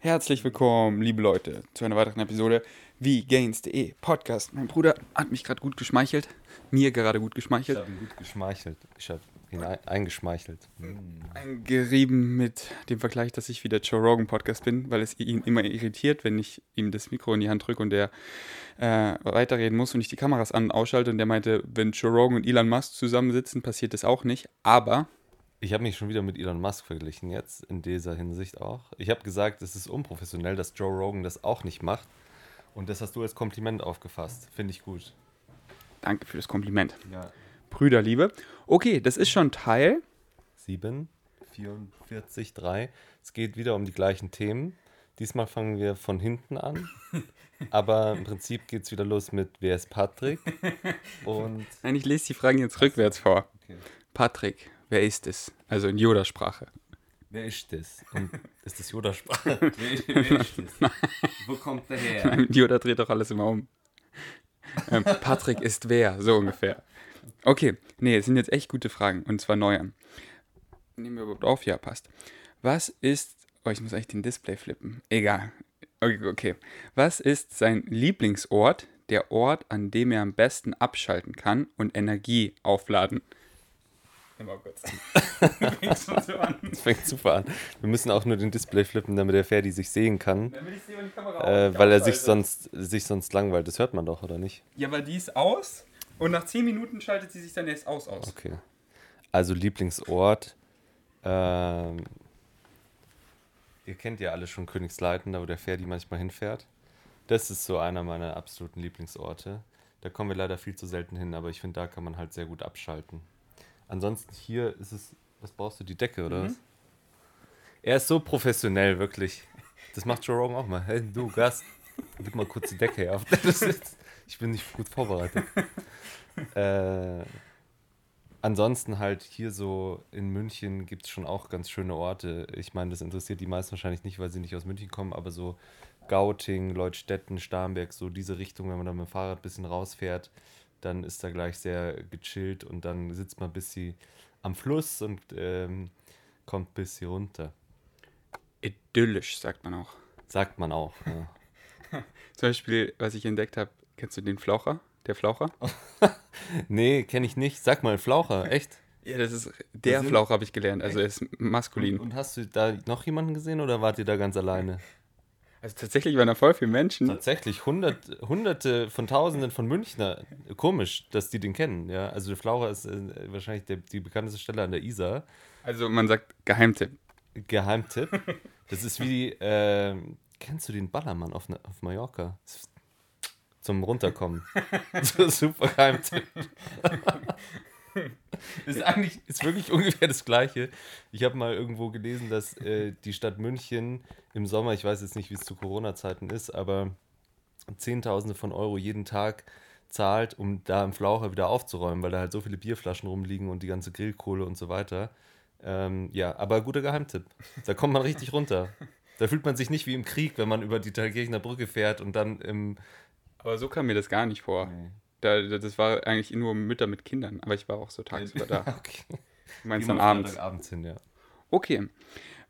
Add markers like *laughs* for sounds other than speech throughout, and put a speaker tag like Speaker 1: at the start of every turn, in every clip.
Speaker 1: Herzlich willkommen, liebe Leute, zu einer weiteren Episode wie Gains.de Podcast. Mein Bruder hat mich gerade gut geschmeichelt, mir gerade gut
Speaker 2: Ich
Speaker 1: geschmeichelt,
Speaker 2: habe ihn gut geschmeichelt. Ich habe ihn ein eingeschmeichelt.
Speaker 1: gerieben mit dem Vergleich, dass ich wie der Joe Rogan Podcast bin, weil es ihn immer irritiert, wenn ich ihm das Mikro in die Hand drücke und der äh, weiterreden muss und ich die Kameras an und ausschalte. Und der meinte, wenn Joe Rogan und Elon Musk zusammensitzen, passiert das auch nicht. Aber
Speaker 2: Ich habe mich schon wieder mit Elon Musk verglichen, jetzt in dieser Hinsicht auch. Ich habe gesagt, es ist unprofessionell, dass Joe Rogan das auch nicht macht. Und das hast du als Kompliment aufgefasst. Finde ich gut.
Speaker 1: danke für das Kompliment.
Speaker 2: Ja.
Speaker 1: Brüderliebe. Okay, das ist schon Teil
Speaker 2: 7, 44, 3. Es geht wieder um die gleichen Themen. Diesmal fangen wir von hinten an. *laughs* Aber im Prinzip geht es wieder los mit Wer ist Patrick? *laughs* Und
Speaker 1: Nein, ich lese die Fragen jetzt rückwärts vor.
Speaker 2: okay.
Speaker 1: Patrick, wer ist es? Also in Yoda-Sprache.
Speaker 2: Wer ist das? Und *laughs* ist das Yoda-Sprache? wer, ist- wer ist das? Wo *laughs* kommt der her?
Speaker 1: Yoda dreht doch alles immer um. Ähm, Patrick ist wer? So ungefähr. Okay, nee, es sind jetzt echt gute Fragen und zwar neue. Nehmen wir überhaupt auf? Ja, passt. Was ist. Oh, ich muss eigentlich den Display flippen. Egal. Okay, okay. Was ist sein Lieblingsort, der Ort, an dem er am besten abschalten kann und Energie aufladen? Mal kurz. *laughs* So an.
Speaker 2: Das fängt super an. Wir müssen auch nur den Display flippen, damit der Ferdi sich sehen kann.
Speaker 1: Damit ich sehe, wann die Kamera
Speaker 2: Äh, weil er sich sonst, sich sonst langweilt. Das hört man doch, oder nicht?
Speaker 1: Ja, aber die ist aus und nach 10 Minuten schaltet sie sich dann erst aus aus.
Speaker 2: Okay. Also Lieblingsort. Ähm, ihr kennt ja alle schon Königsleiten, da wo der Ferdi manchmal hinfährt. Das ist so einer meiner absoluten Lieblingsorte. Da kommen wir leider viel zu selten hin, aber ich finde, da kann man halt sehr gut abschalten. Ansonsten hier ist es. Was brauchst du? Die Decke, oder was? Er ist so professionell, wirklich. Das macht Joe Rogan auch mal. Hey, du Gast, gib mal kurz die Decke her. *laughs* Das ist, ich bin nicht gut vorbereitet. *laughs* äh, ansonsten halt hier so in München gibt es schon auch ganz schöne Orte. Ich meine, das interessiert die meisten wahrscheinlich nicht, weil sie nicht aus München kommen, aber so Gauting, Leutstetten, Starnberg, so diese Richtung, wenn man da mit dem Fahrrad ein bisschen rausfährt, dann ist da gleich sehr gechillt und dann sitzt man ein bisschen am Fluss und ähm, kommt ein bisschen runter.
Speaker 1: Idyllisch, sagt man auch.
Speaker 2: Sagt man auch. Ja. *laughs* *laughs*
Speaker 1: Zum Beispiel, was ich entdeckt habe, kennst du den Flaucher? Der Flaucher? *laughs*
Speaker 2: Nee, kenne ich nicht. Sag mal, Flaucher, echt?
Speaker 1: Ja, das ist der Flaucher, habe ich gelernt. Also er ist maskulin.
Speaker 2: Und hast du da noch jemanden gesehen oder wart ihr da ganz alleine?
Speaker 1: Also tatsächlich waren da voll viele Menschen.
Speaker 2: Tatsächlich, hundert, hunderte von tausenden von Münchner. Komisch, dass die den kennen. Ja? Also der Flaucher ist äh, wahrscheinlich der, die bekannteste Stelle an der Isar.
Speaker 1: Also man sagt Geheimtipp.
Speaker 2: Geheimtipp. Das ist wie, äh, kennst du den Ballermann auf, auf Mallorca? Zum Runterkommen. *laughs* super Geheimtipp. Ist eigentlich, ist wirklich ungefähr das Gleiche. Ich habe mal irgendwo gelesen, dass äh, die Stadt München im Sommer, ich weiß jetzt nicht, wie es zu Corona-Zeiten ist, aber Zehntausende von Euro jeden Tag zahlt, um da im Flaucher wieder aufzuräumen, weil da halt so viele Bierflaschen rumliegen und die ganze Grillkohle und so weiter. Ähm, ja, aber guter Geheimtipp. Da kommt man richtig runter. Da fühlt man sich nicht wie im Krieg, wenn man über die Thalkirchner Brücke fährt und dann im.
Speaker 1: Aber so kam mir das gar nicht vor. Da, da- das war eigentlich nur Mütter mit Kindern, aber ich war auch so tagsüber *laughs* da.
Speaker 2: Okay.
Speaker 1: Du meinst dann abends.
Speaker 2: Freitagabends hin, ja.
Speaker 1: Okay.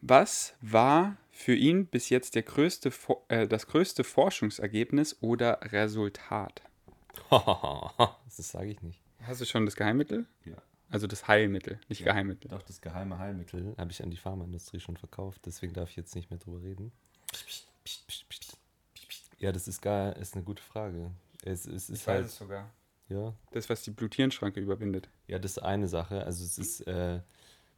Speaker 1: Was war für ihn bis jetzt der größte, äh, das größte Forschungsergebnis oder Resultat? *laughs*
Speaker 2: das sage ich nicht.
Speaker 1: Hast du schon das Geheimmittel?
Speaker 2: Ja.
Speaker 1: Also das Heilmittel, nicht Geheimmittel.
Speaker 2: Doch, das geheime Heilmittel habe ich an die Pharmaindustrie schon verkauft, deswegen darf ich jetzt nicht mehr drüber reden. Ja, das ist gar, ist eine gute Frage. Es, es ist halt,
Speaker 1: sogar.
Speaker 2: ja,
Speaker 1: Das, was die Bluthirnschranke überwindet.
Speaker 2: ja, das ist eine Sache. Also es ist, äh,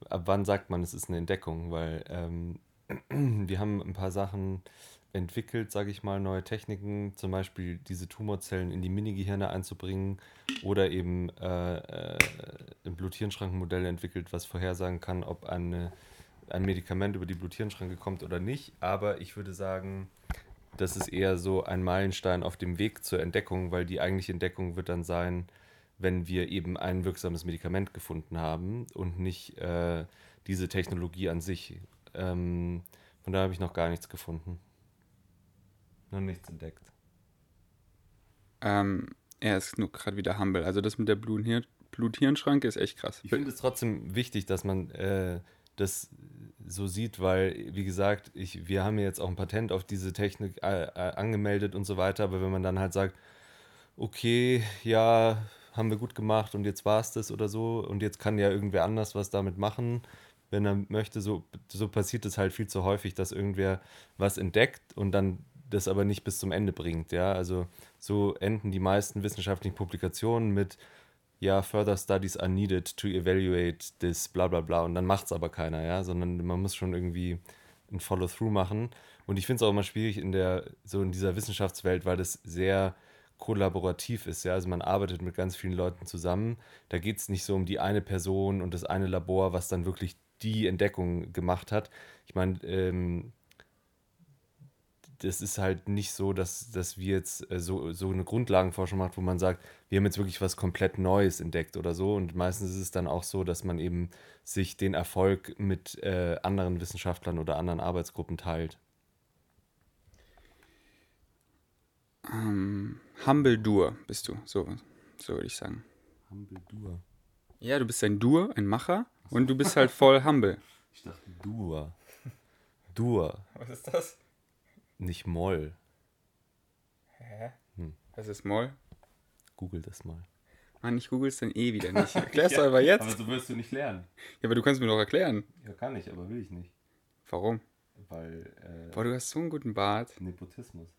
Speaker 2: ab wann sagt man, es ist eine Entdeckung? Weil ähm, *clears throat* wir haben ein paar Sachen entwickelt, sage ich mal, neue Techniken, zum Beispiel diese Tumorzellen in die Minigehirne einzubringen oder eben äh, äh, ein Bluthirnschrankenmodell entwickelt, was vorhersagen kann, ob eine, ein Medikament über die Bluthirnschranke kommt oder nicht. Aber ich würde sagen, das ist eher so ein Meilenstein auf dem Weg zur Entdeckung, weil die eigentliche Entdeckung wird dann sein, wenn wir eben ein wirksames Medikament gefunden haben und nicht äh, diese Technologie an sich. Ähm, von daher habe ich noch gar nichts gefunden. Noch nichts entdeckt.
Speaker 1: Ähm, er ist nur gerade wieder humble. Also das mit der Bluthirn Bluthirnschranke ist echt krass.
Speaker 2: Ich finde es trotzdem wichtig, dass man, äh, das so sieht, weil, wie gesagt, ich, wir haben ja jetzt auch ein Patent auf diese Technik äh, äh, angemeldet und so weiter, aber wenn man dann halt sagt, okay, ja, haben wir gut gemacht und jetzt war es das oder so und jetzt kann ja irgendwer anders was damit machen, wenn er möchte, so, so passiert es halt viel zu häufig, dass irgendwer was entdeckt und dann das aber nicht bis zum Ende bringt, ja, also so enden die meisten wissenschaftlichen Publikationen mit ja, further studies are needed to evaluate this, bla bla bla. Und dann macht es aber keiner, ja, sondern man muss schon irgendwie ein Follow-through machen. Und ich finde es auch immer schwierig in der, so in dieser Wissenschaftswelt, weil das sehr kollaborativ ist, ja. Also man arbeitet mit ganz vielen Leuten zusammen. Da geht es nicht so um die eine Person und das eine Labor, was dann wirklich die Entdeckung gemacht hat. Ich meine, ähm, das ist halt nicht so, dass, dass wir jetzt äh, so, so eine Grundlagenforschung macht, wo man sagt, wir haben jetzt wirklich was komplett Neues entdeckt oder so. Und meistens ist es dann auch so, dass man eben sich den Erfolg mit äh, anderen Wissenschaftlern oder anderen Arbeitsgruppen teilt.
Speaker 1: Ähm, Humble Dur bist du, so, so würde ich sagen.
Speaker 2: Humble Dur.
Speaker 1: Ja, du bist ein Dur, ein Macher und du bist halt voll humble.
Speaker 2: Ich dachte Dur. Dur.
Speaker 1: Was ist das?
Speaker 2: Nicht Moll.
Speaker 1: Hä? Hm. Was ist Moll?
Speaker 2: Google das mal.
Speaker 1: Mann, ich google es dann eh wieder nicht. *laughs* Erklärst ja, du aber jetzt.
Speaker 2: Aber so wirst du nicht lernen.
Speaker 1: Ja, aber du kannst mir doch erklären.
Speaker 2: Ja, kann ich, aber will ich nicht.
Speaker 1: Warum?
Speaker 2: Weil. Äh,
Speaker 1: Boah, du hast so einen guten Bart.
Speaker 2: Nepotismus.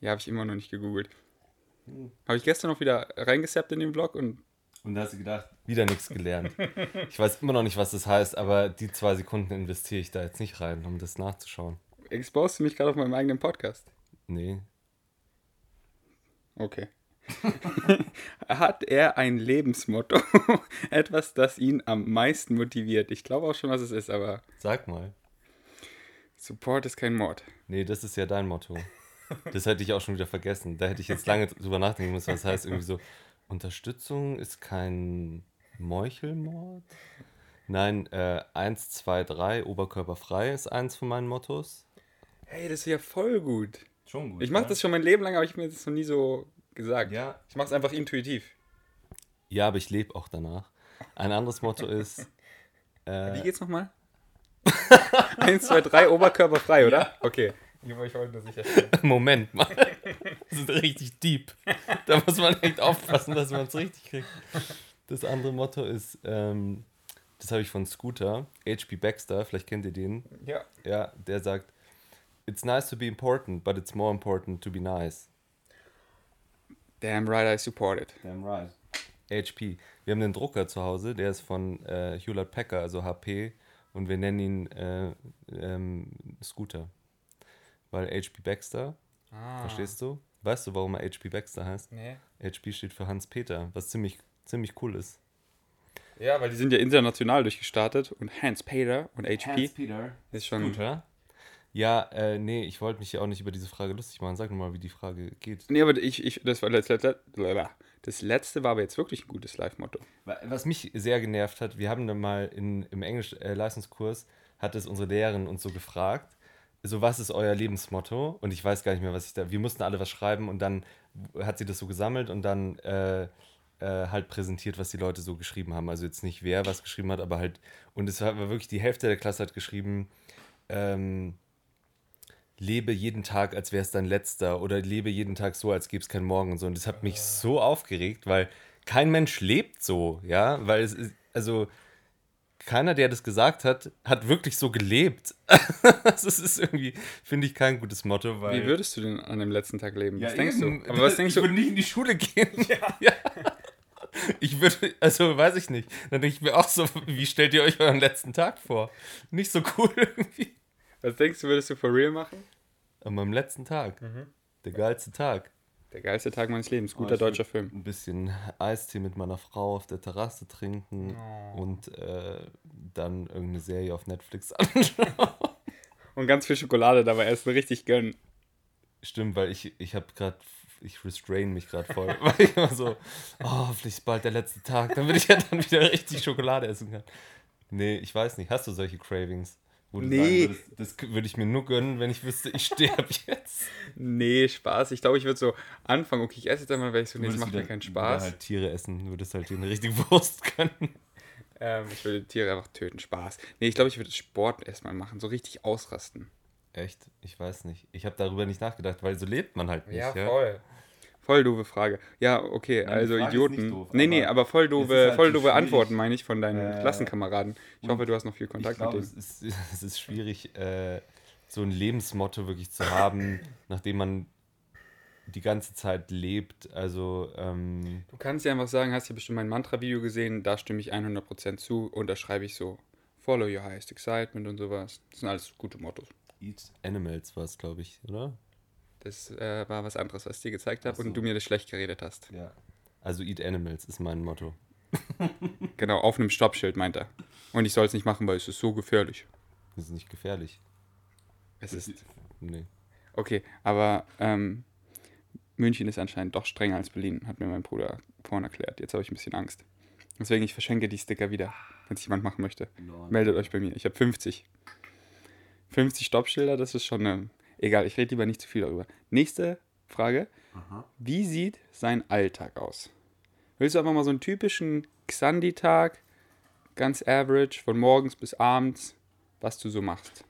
Speaker 1: Ja, habe ich immer noch nicht gegoogelt. Hm. Habe ich gestern noch wieder reingesappt in den Blog und.
Speaker 2: Und da hast du gedacht, wieder nichts gelernt. ich weiß immer noch nicht, was das heißt, aber die zwei Sekunden investiere ich da jetzt nicht rein, um das nachzuschauen.
Speaker 1: Exposed du mich gerade auf meinem eigenen Podcast?
Speaker 2: Nee.
Speaker 1: Okay. *laughs* Hat er ein Lebensmotto? *laughs* Etwas, das ihn am meisten motiviert? Ich glaube auch schon, was es ist, aber.
Speaker 2: Sag mal.
Speaker 1: Support ist kein Mord.
Speaker 2: Nee, das ist ja dein Motto. Das hätte ich auch schon wieder vergessen. Da hätte ich jetzt lange drüber nachdenken müssen, was heißt irgendwie so. Unterstützung ist kein Meuchelmord? Nein, äh, 1, 2, 3, oberkörperfrei ist eins von meinen Mottos.
Speaker 1: Hey, das ist ja voll gut.
Speaker 2: Schon gut.
Speaker 1: Ich mache ja? das schon mein Leben lang, aber ich habe mir das noch nie so gesagt.
Speaker 2: Ja.
Speaker 1: Ich mache es einfach intuitiv.
Speaker 2: Ja, aber ich lebe auch danach. Ein anderes Motto ist. *laughs*
Speaker 1: Äh, Wie geht's nochmal? *laughs* 1, 2, 3, oberkörperfrei, oder? Ja. Okay. Ich wollte nur sicher *laughs*
Speaker 2: Moment mal. Das ist richtig deep. Da muss man echt aufpassen, dass man es richtig kriegt. Das andere Motto ist, ähm, das habe ich von Scooter, HP Baxter, vielleicht kennt ihr den.
Speaker 1: Ja.
Speaker 2: Ja, der sagt, It's nice to be important, but it's more important to be nice.
Speaker 1: Damn right I support it.
Speaker 2: Damn right. HP. Wir haben einen Drucker zu Hause, der ist von äh, Hewlett Packard, also HP, und wir nennen ihn äh, ähm, Scooter. Weil HP Baxter, ah. verstehst du? Weißt du, warum er HP Baxter heißt?
Speaker 1: Nee.
Speaker 2: HP steht für Hans-Peter, was ziemlich, ziemlich cool ist.
Speaker 1: Ja, weil die sind ja international durchgestartet und Hans-Peter und HP
Speaker 2: Hans-Peter
Speaker 1: ist schon...
Speaker 2: Scooter. Ja, äh, nee, ich wollte mich ja auch nicht über diese Frage lustig machen. Sag mal, wie die Frage geht.
Speaker 1: Nee, aber ich, ich das war das, das letzte war aber jetzt wirklich ein gutes Live-Motto.
Speaker 2: Was mich sehr genervt hat, wir haben dann mal in, im Englisch-Leistungskurs, äh, hat es unsere Lehrerin uns so gefragt, so was ist euer Lebensmotto? Und ich weiß gar nicht mehr, was ich da, wir mussten alle was schreiben und dann hat sie das so gesammelt und dann äh, äh, halt präsentiert, was die Leute so geschrieben haben. Also jetzt nicht wer was geschrieben hat, aber halt, und es war wirklich die Hälfte der Klasse hat geschrieben, ähm, lebe jeden Tag, als wäre es dein letzter oder lebe jeden Tag so, als gäbe es keinen Morgen und so. Und das hat mich so aufgeregt, weil kein Mensch lebt so, ja, weil es ist, also keiner, der das gesagt hat, hat wirklich so gelebt. *laughs* das ist irgendwie, finde ich, kein gutes Motto. Weil
Speaker 1: Wie würdest du denn an dem letzten Tag leben?
Speaker 2: Ja, was denkst
Speaker 1: eben. du? Aber was denkst
Speaker 2: ich würde nicht in die Schule gehen. *laughs* Ja. *laughs* ja. Ich würde, also weiß ich nicht. Dann denke ich mir auch so, wie stellt ihr euch euren letzten Tag vor? Nicht so cool irgendwie.
Speaker 1: Was denkst du, würdest du for real machen?
Speaker 2: An meinem letzten Tag. Mhm. Der geilste Tag.
Speaker 1: Der geilste Tag meines Lebens. Guter oh, deutscher Film.
Speaker 2: Ein bisschen Eistee mit meiner Frau auf der Terrasse trinken oh. und äh, dann irgendeine Serie auf Netflix *laughs* anschauen.
Speaker 1: und ganz viel Schokolade dabei essen, richtig gönnen.
Speaker 2: Stimmt, weil ich, ich habe gerade, ich restrain mich gerade voll. *laughs* weil ich immer so, oh, vielleicht bald der letzte Tag, damit ich ja dann wieder richtig Schokolade essen kann. Nee, ich weiß nicht. Hast du solche Cravings?
Speaker 1: Wo du nee.
Speaker 2: Würdest, das würde ich mir nur gönnen, wenn ich wüsste, ich sterbe *laughs* jetzt.
Speaker 1: nee, Spaß. Ich glaube, ich würde so anfangen, okay, ich esse jetzt einmal, weil ich so, nee, das macht mir keinen Spaß.
Speaker 2: Du halt Tiere essen, würdest halt dir eine richtige Wurst gönnen.
Speaker 1: Ähm, ich würde Tiere einfach töten. Spaß. Nee, ich glaube, ich würde Sport erstmal machen. So richtig ausrasten.
Speaker 2: Echt? Ich weiß nicht. Ich habe darüber nicht nachgedacht, weil so lebt man halt nicht. Ja,
Speaker 1: voll. Voll doofe Frage. Ja, okay,
Speaker 2: Nein,
Speaker 1: also Idioten.
Speaker 2: doof,
Speaker 1: nee, nee,
Speaker 2: aber
Speaker 1: voll
Speaker 2: es
Speaker 1: doofe,
Speaker 2: halt
Speaker 1: voll doofe. Antworten, meine ich, von deinen
Speaker 2: Äh,
Speaker 1: Klassenkameraden. Ich hoffe, du hast noch viel Kontakt
Speaker 2: glaube,
Speaker 1: mit
Speaker 2: es
Speaker 1: denen.
Speaker 2: ist, *laughs* es ist schwierig, äh, so ein Lebensmotto wirklich zu haben, *laughs* nachdem man die ganze Zeit lebt. Also, ähm,
Speaker 1: Du kannst ja einfach sagen, hast ja bestimmt mein Mantra-Video gesehen, da stimme ich 100% zu und da schreibe ich so, follow your highest excitement und sowas. Das sind alles gute Mottos.
Speaker 2: Eat Animals war es, glaube ich, oder?
Speaker 1: Das äh, war was anderes, was ich dir gezeigt habe
Speaker 2: so.
Speaker 1: und du mir das schlecht geredet hast.
Speaker 2: Ja. Also Eat Animals ist mein Motto. *laughs*
Speaker 1: Genau, auf einem Stoppschild meint er. Und ich soll es nicht machen, weil es ist so gefährlich.
Speaker 2: Das ist nicht gefährlich.
Speaker 1: Es ist.
Speaker 2: Nee.
Speaker 1: Okay, aber ähm, München ist anscheinend doch strenger als Berlin, hat mir mein Bruder vorhin erklärt. Jetzt habe ich ein bisschen Angst. Deswegen, ich verschenke die Sticker wieder, wenn es jemand machen möchte. Meldet euch bei mir. Ich habe 50. 50 Stoppschilder, das ist schon eine. Egal, ich rede lieber nicht zu viel darüber. Nächste Frage. Wie sieht sein Alltag aus? Willst du einfach mal so einen typischen Xandi-Tag, ganz average, von morgens bis abends, was du so machst?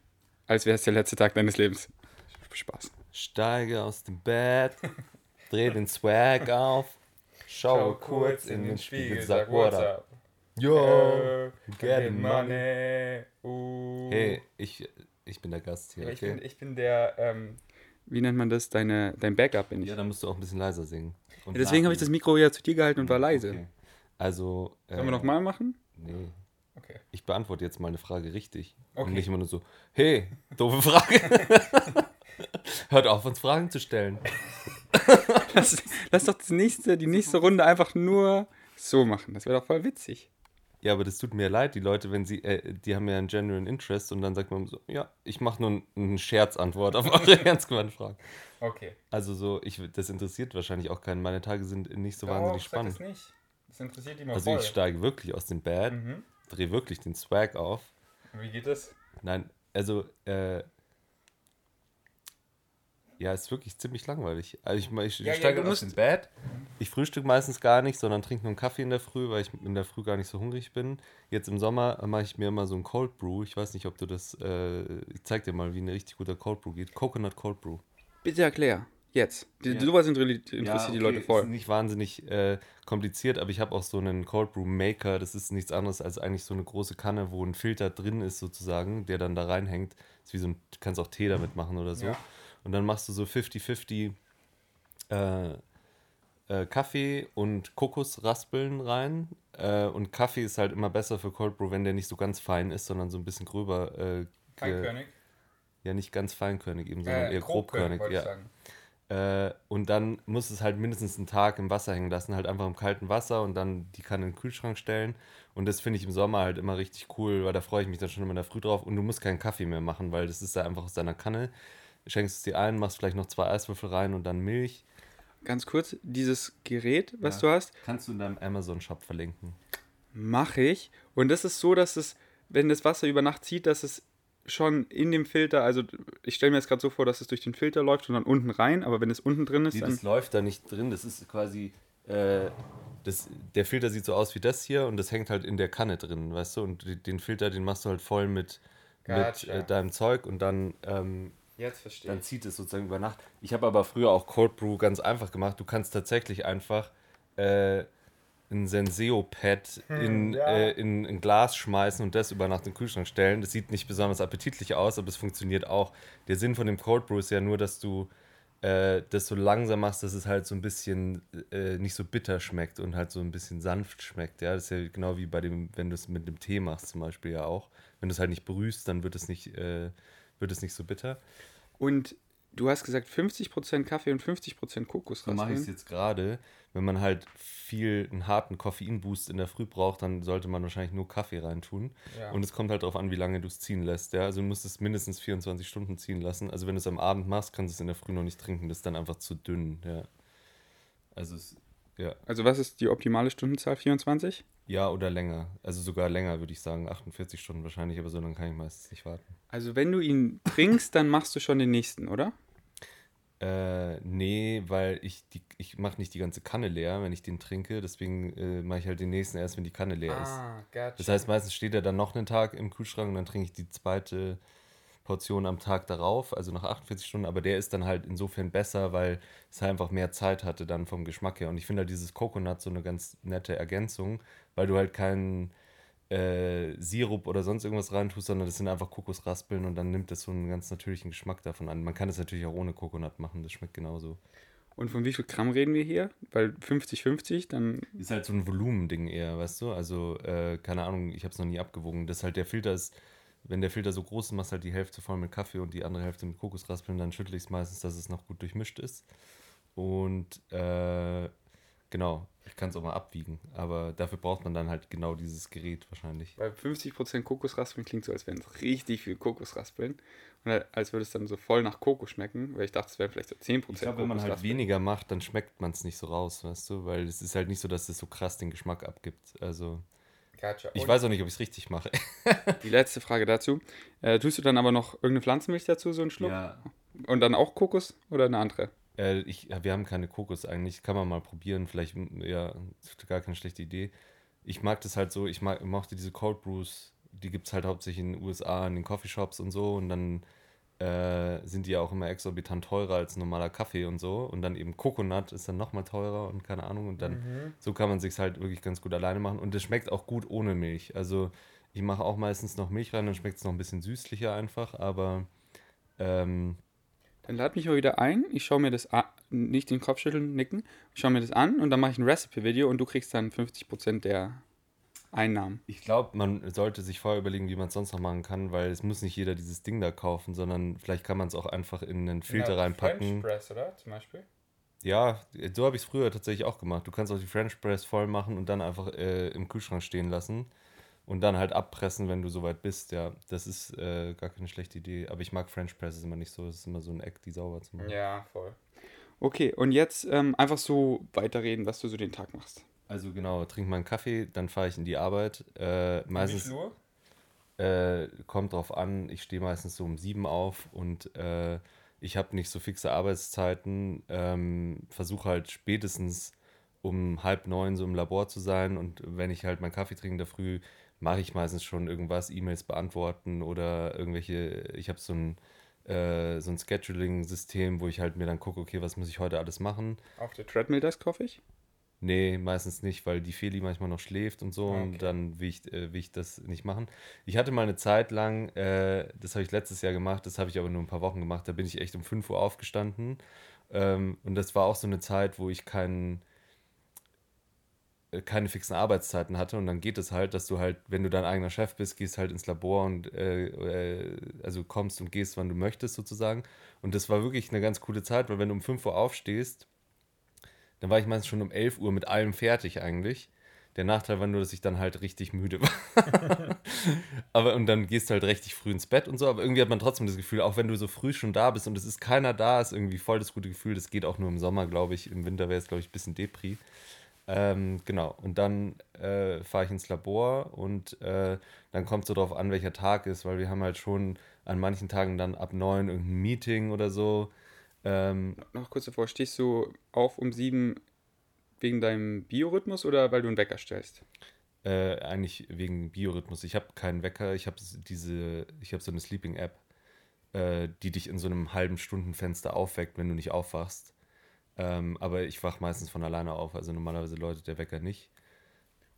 Speaker 1: Als wäre es der letzte Tag deines Lebens. Spaß.
Speaker 2: Steige aus dem Bett, *laughs* dreh den Swag auf, schaue kurz in den Spiegel, sag what up. Yo, get money.
Speaker 1: Uh.
Speaker 2: Hey, ich, ich bin der Gast hier,
Speaker 1: Ja, ich, bin, ich bin der, ähm, wie nennt man das? Deine, dein Backup bin ich.
Speaker 2: Ja, dann musst du auch ein bisschen leiser singen. Und
Speaker 1: Ja, deswegen habe ich das Mikro ja zu dir gehalten und war leise.
Speaker 2: Okay. Also, äh,
Speaker 1: Sollen wir nochmal machen?
Speaker 2: Nee,
Speaker 1: Okay.
Speaker 2: ich beantworte jetzt mal eine Frage richtig.
Speaker 1: Okay.
Speaker 2: Und nicht immer nur so, hey, doofe Frage. *laughs* Hört auf, uns Fragen zu stellen. *laughs*
Speaker 1: Lass, lass doch das nächste, die nächste Runde einfach nur so machen. Das wäre doch voll witzig.
Speaker 2: Ja, aber das tut mir leid, die Leute, wenn sie, äh, die haben ja einen genuine Interest und dann sagt man so, ja, ich mache nur eine Scherzantwort auf eure *laughs* ernst gemeinten Fragen.
Speaker 1: Okay.
Speaker 2: Also so, ich, das interessiert wahrscheinlich auch keinen. Meine Tage sind nicht so wahnsinnig spannend.
Speaker 1: Das nicht. Das interessiert die mal
Speaker 2: Also ich steige wirklich aus dem Bett,
Speaker 1: Mhm.
Speaker 2: drehe wirklich den Swag auf.
Speaker 1: Wie geht das?
Speaker 2: Nein, also, äh, ja, ist wirklich ziemlich langweilig. Also ich, ich,
Speaker 1: Ja, ja,
Speaker 2: steige
Speaker 1: du
Speaker 2: aus dem Bett, ich frühstücke meistens gar nicht, sondern trinke nur einen Kaffee in der Früh, weil ich in der Früh gar nicht so hungrig bin. Jetzt im Sommer mache ich mir immer so ein Cold Brew. Ich weiß nicht, ob du das, äh, ich zeig dir mal, wie ein richtig guter Cold Brew geht. Coconut Cold Brew.
Speaker 1: Bitte erklär. Jetzt. Die,
Speaker 2: Ja.
Speaker 1: Sowas interessiert interessiert die Leute
Speaker 2: Ist
Speaker 1: voll.
Speaker 2: nicht wahnsinnig äh, kompliziert, aber ich habe auch so einen Cold Brew Maker. Das ist nichts anderes als eigentlich so eine große Kanne, wo ein Filter drin ist sozusagen, der dann da reinhängt. ist wie so ein, du kannst auch Tee damit machen oder so.
Speaker 1: Ja.
Speaker 2: Und dann machst du so 50-50 äh, äh, Kaffee und Kokosraspeln rein. Äh, und Kaffee ist halt immer besser für Cold Brew, wenn der nicht so ganz fein ist, sondern so ein bisschen gröber. Äh, ge- ja, nicht ganz feinkörnig eben, sondern eher grobkörnig. Ja.
Speaker 1: ich sagen.
Speaker 2: Äh, und dann muss es halt mindestens einen Tag im Wasser hängen lassen, halt einfach im kalten Wasser und dann die Kanne in den Kühlschrank stellen. Und das finde ich im Sommer halt immer richtig cool, weil da freue ich mich dann schon immer in der Früh drauf. Und du musst keinen Kaffee mehr machen, weil das ist da einfach aus deiner Kanne. Schenkst es dir ein, machst vielleicht noch zwei Eiswürfel rein und dann Milch.
Speaker 1: Ganz kurz, dieses Gerät, was
Speaker 2: Ja.
Speaker 1: du hast,
Speaker 2: Kannst du in deinem Amazon-Shop verlinken.
Speaker 1: mache ich. Und das ist so, dass es, wenn das Wasser über Nacht zieht, dass es schon in dem Filter, also ich stelle mir jetzt gerade so vor, dass es durch den Filter läuft und dann unten rein, aber wenn es unten drin ist,
Speaker 2: Nee,
Speaker 1: dann.
Speaker 2: das läuft da nicht drin. Das ist quasi. Äh, das, der Filter sieht so aus wie das hier und das hängt halt in der Kanne drin, weißt du? Und den Filter, den machst du halt voll mit, mit
Speaker 1: Gotcha.
Speaker 2: äh, deinem Zeug und dann, ähm,
Speaker 1: Jetzt verstehe
Speaker 2: dann zieht es sozusagen über Nacht. Ich habe aber früher auch Cold Brew ganz einfach gemacht. Du kannst tatsächlich einfach äh, ein Senseo-Pad in,
Speaker 1: ja.
Speaker 2: äh, in ein Glas schmeißen und das über Nacht in den Kühlschrank stellen. Das sieht nicht besonders appetitlich aus, aber es funktioniert auch. Der Sinn von dem Cold Brew ist ja nur, dass du äh, das so langsam machst, dass es halt so ein bisschen äh, nicht so bitter schmeckt und halt so ein bisschen sanft schmeckt. Ja, das ist ja genau wie bei dem, wenn du es mit dem Tee machst zum Beispiel ja auch. Wenn du es halt nicht brühst, dann wird es nicht, äh, wird es nicht so bitter.
Speaker 1: Und du hast gesagt 50% Kaffee und 50%
Speaker 2: So mache ich es
Speaker 1: Kokosraspeln.
Speaker 2: jetzt gerade. Wenn man halt viel einen harten Koffeinboost in der Früh braucht, dann sollte man wahrscheinlich nur Kaffee reintun.
Speaker 1: Ja.
Speaker 2: Und es kommt halt darauf an, wie lange du es ziehen lässt. Ja? Also du musst es mindestens 24 Stunden ziehen lassen. Also wenn du es am Abend machst, kannst du es in der Früh noch nicht trinken. Das ist dann einfach zu dünn. Ja. Also es, ja.
Speaker 1: Also was ist die optimale Stundenzahl? 24?
Speaker 2: Ja, oder länger. Also sogar länger, würde ich sagen. 48 Stunden wahrscheinlich, aber so lange kann ich meistens nicht warten.
Speaker 1: Also wenn du ihn trinkst, dann machst du schon den nächsten, oder?
Speaker 2: Äh, nee, weil ich die, ich mache nicht die ganze Kanne leer, wenn ich den trinke. Deswegen äh, mache ich halt den nächsten erst, wenn die Kanne leer ist.
Speaker 1: Ah, gotcha.
Speaker 2: Das heißt, meistens steht er dann noch einen Tag im Kühlschrank und dann trinke ich die zweite Portion am Tag darauf, also nach 48 Stunden. Aber der ist dann halt insofern besser, weil es halt einfach mehr Zeit hatte dann vom Geschmack her. Und ich finde halt dieses Coconut so eine ganz nette Ergänzung, weil du halt keinen äh, Sirup oder sonst irgendwas reintust, sondern das sind einfach Kokosraspeln und dann nimmt das so einen ganz natürlichen Geschmack davon an. Man kann das natürlich auch ohne Coconut machen, das schmeckt genauso.
Speaker 1: Und von wie viel Gramm reden wir hier? Weil 50-50, dann.
Speaker 2: Ist halt so ein Volumending eher, weißt du? Also, äh, keine Ahnung, ich habe es noch nie abgewogen. Das ist halt der Filter ist, wenn der Filter so groß ist, machst halt die Hälfte voll mit Kaffee und die andere Hälfte mit Kokosraspeln, dann schüttle ich es meistens, dass es noch gut durchmischt ist. Und äh, genau, ich kann es auch mal abwiegen. Aber dafür braucht man dann halt genau dieses Gerät wahrscheinlich.
Speaker 1: Weil 50% Kokosraspeln klingt so, als wären es richtig viel Kokosraspeln. Und halt, als würde es dann so voll nach Kokos schmecken, weil ich dachte, es wären vielleicht so 10%
Speaker 2: Ich glaube, wenn man halt weniger macht, dann schmeckt man es nicht so raus, weißt du? Weil es ist halt nicht so, dass es so krass den Geschmack abgibt. Also,
Speaker 1: Gotcha.
Speaker 2: ich weiß auch nicht, ob ich es richtig mache. *laughs*
Speaker 1: Die letzte Frage dazu. Äh, tust du dann aber noch irgendeine Pflanzenmilch dazu, so einen Schluck? Und dann auch Kokos oder eine andere?
Speaker 2: Äh, ich, wir haben keine Kokos eigentlich. Kann man mal probieren. Vielleicht, ja, ist gar keine schlechte Idee. Ich mag das halt so, ich mag, mochte diese Cold Brews, die gibt es halt hauptsächlich in den USA, in den Coffeeshops und so. Und dann äh, sind die ja auch immer exorbitant teurer als normaler Kaffee und so. Und dann eben Coconut ist dann nochmal teurer und keine Ahnung. Und dann so kann man sich halt wirklich ganz gut alleine machen. Und es schmeckt auch gut ohne Milch. Also ich mache auch meistens noch Milch rein, dann schmeckt es noch ein bisschen süßlicher einfach. Aber ähm,
Speaker 1: Dann lad mich mal wieder ein. Ich schaue mir das an, nicht den Kopf schütteln, nicken. Ich schaue mir das an und dann mache ich ein Recipe-Video und du kriegst dann 50% der Einnahmen.
Speaker 2: Ich glaube, man sollte sich vorher überlegen, wie man es sonst noch machen kann, weil es muss nicht jeder dieses Ding da kaufen, sondern vielleicht kann man es auch einfach in einen Filter reinpacken.
Speaker 1: Press, oder? Zum Beispiel.
Speaker 2: Ja, so habe ich es früher tatsächlich auch gemacht. Du kannst auch die French Press voll machen und dann einfach äh, im Kühlschrank stehen lassen und dann halt abpressen, wenn du soweit bist. Ja, das ist äh, gar keine schlechte Idee. Aber ich mag French Presses immer nicht so. Es ist immer so ein Eck, die sauber zu machen.
Speaker 1: Ja, voll. Okay, und jetzt ähm, einfach so weiterreden, was du so den Tag machst.
Speaker 2: Also genau, trink mal einen Kaffee, dann fahre ich in die Arbeit. Äh, meistens äh, kommt drauf an, ich stehe meistens so um sieben auf und äh, ich habe nicht so fixe Arbeitszeiten. Ähm, Versuche halt spätestens um halb neun so im Labor zu sein und wenn ich halt meinen Kaffee trinke in der Früh, mache ich meistens schon irgendwas, E-Mails beantworten oder irgendwelche, ich habe so ein, äh, so ein Scheduling-System, wo ich halt mir dann gucke, okay, was muss ich heute alles machen.
Speaker 1: Auf der Treadmill das hoffe ich.
Speaker 2: Nee, meistens nicht, weil die Feli manchmal noch schläft und so
Speaker 1: Okay.
Speaker 2: und dann will ich, äh, will ich das nicht machen. Ich hatte mal eine Zeit lang, äh, das habe ich letztes Jahr gemacht, das habe ich aber nur ein paar Wochen gemacht, da bin ich echt um 5 Uhr aufgestanden ähm, und das war auch so eine Zeit, wo ich keinen äh, keine fixen Arbeitszeiten hatte und dann geht es halt, dass du halt, wenn du dein eigener Chef bist, gehst halt ins Labor und äh, äh, also kommst und gehst, wann du möchtest sozusagen. Und das war wirklich eine ganz coole Zeit, weil wenn du um 5 Uhr aufstehst, dann war ich meistens schon um 11 Uhr mit allem fertig eigentlich. Der Nachteil war nur, dass ich dann halt richtig müde war. *laughs* aber und dann gehst du halt richtig früh ins Bett und so, aber irgendwie hat man trotzdem das Gefühl, auch wenn du so früh schon da bist und es ist keiner da, ist irgendwie voll das gute Gefühl. Das geht auch nur im Sommer, glaube ich. Im Winter wäre es, glaube ich, ein bisschen Depri. Ähm, genau, und dann äh, fahre ich ins Labor und äh, dann kommt so drauf an, welcher Tag ist, weil wir haben halt schon an manchen Tagen dann ab neun irgendein Meeting oder so. Ähm,
Speaker 1: Noch kurz davor, stehst du auf um sieben wegen deinem Biorhythmus oder weil du einen Wecker stellst?
Speaker 2: Äh, eigentlich wegen Biorhythmus. Ich habe keinen Wecker, ich habe diese, ich habe so eine Sleeping-App, äh, die dich in so einem halben Stundenfenster aufweckt, wenn du nicht aufwachst. Ähm, aber ich wach meistens von alleine auf, also normalerweise läutet der Wecker nicht.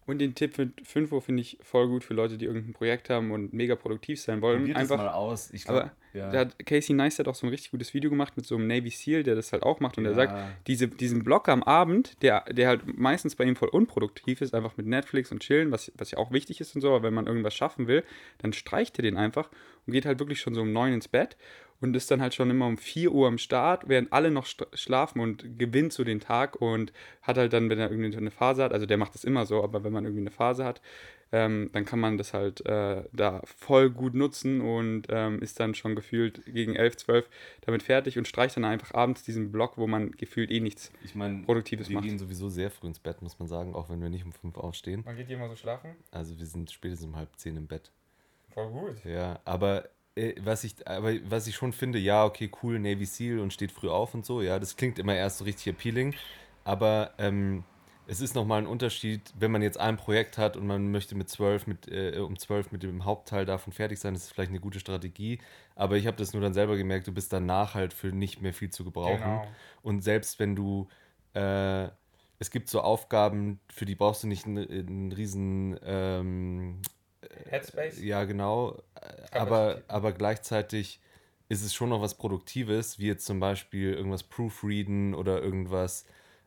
Speaker 1: Und den Tipp für 5 Uhr finde ich voll gut für Leute, die irgendein Projekt haben und mega produktiv sein wollen. Einfach,
Speaker 2: aus. Ich
Speaker 1: aber
Speaker 2: ja.
Speaker 1: da hat Casey Neistat auch so ein richtig gutes Video gemacht mit so einem Navy SEAL, der das halt auch macht. Und der
Speaker 2: Ja.
Speaker 1: sagt, diese, diesen Block am Abend, der, der halt meistens bei ihm voll unproduktiv ist, einfach mit Netflix und chillen, was, was ja auch wichtig ist und so, aber wenn man irgendwas schaffen will, dann streicht er den einfach und geht halt wirklich schon so um neun ins Bett und ist dann halt schon immer um 4 Uhr am Start, während alle noch schlafen und gewinnt so den Tag und hat halt dann, wenn er irgendwie eine Phase hat, also der macht das immer so, aber wenn man irgendwie eine Phase hat, ähm, dann kann man das halt äh, da voll gut nutzen und ähm, ist dann schon gefühlt gegen 11, 12 damit fertig und streicht dann einfach abends diesen Block, wo man gefühlt eh nichts
Speaker 2: Ich meine,
Speaker 1: Produktives
Speaker 2: wir
Speaker 1: macht.
Speaker 2: gehen sowieso sehr früh ins Bett, muss man sagen, auch wenn wir nicht um fünf aufstehen.
Speaker 1: Man geht hier immer so schlafen?
Speaker 2: Also wir sind spätestens um halb zehn im Bett.
Speaker 1: Voll gut.
Speaker 2: Ja, aber äh, was ich, aber was ich schon finde, ja, okay, cool, Navy SEAL und steht früh auf und so, ja, das klingt immer erst so richtig appealing, aber ähm, es ist nochmal ein Unterschied, wenn man jetzt ein Projekt hat und man möchte mit zwölf, mit, äh, um zwölf mit dem Hauptteil davon fertig sein, das ist vielleicht eine gute Strategie, aber ich habe das nur dann selber gemerkt, du bist danach halt für nicht mehr viel zu gebrauchen.
Speaker 1: Genau.
Speaker 2: Und selbst wenn du, äh, es gibt so Aufgaben, für die brauchst du nicht einen, einen riesen, ähm,
Speaker 1: Headspace?
Speaker 2: ja genau, aber, aber gleichzeitig ist es schon noch was Produktives, wie jetzt zum Beispiel irgendwas proofreaden oder irgendwas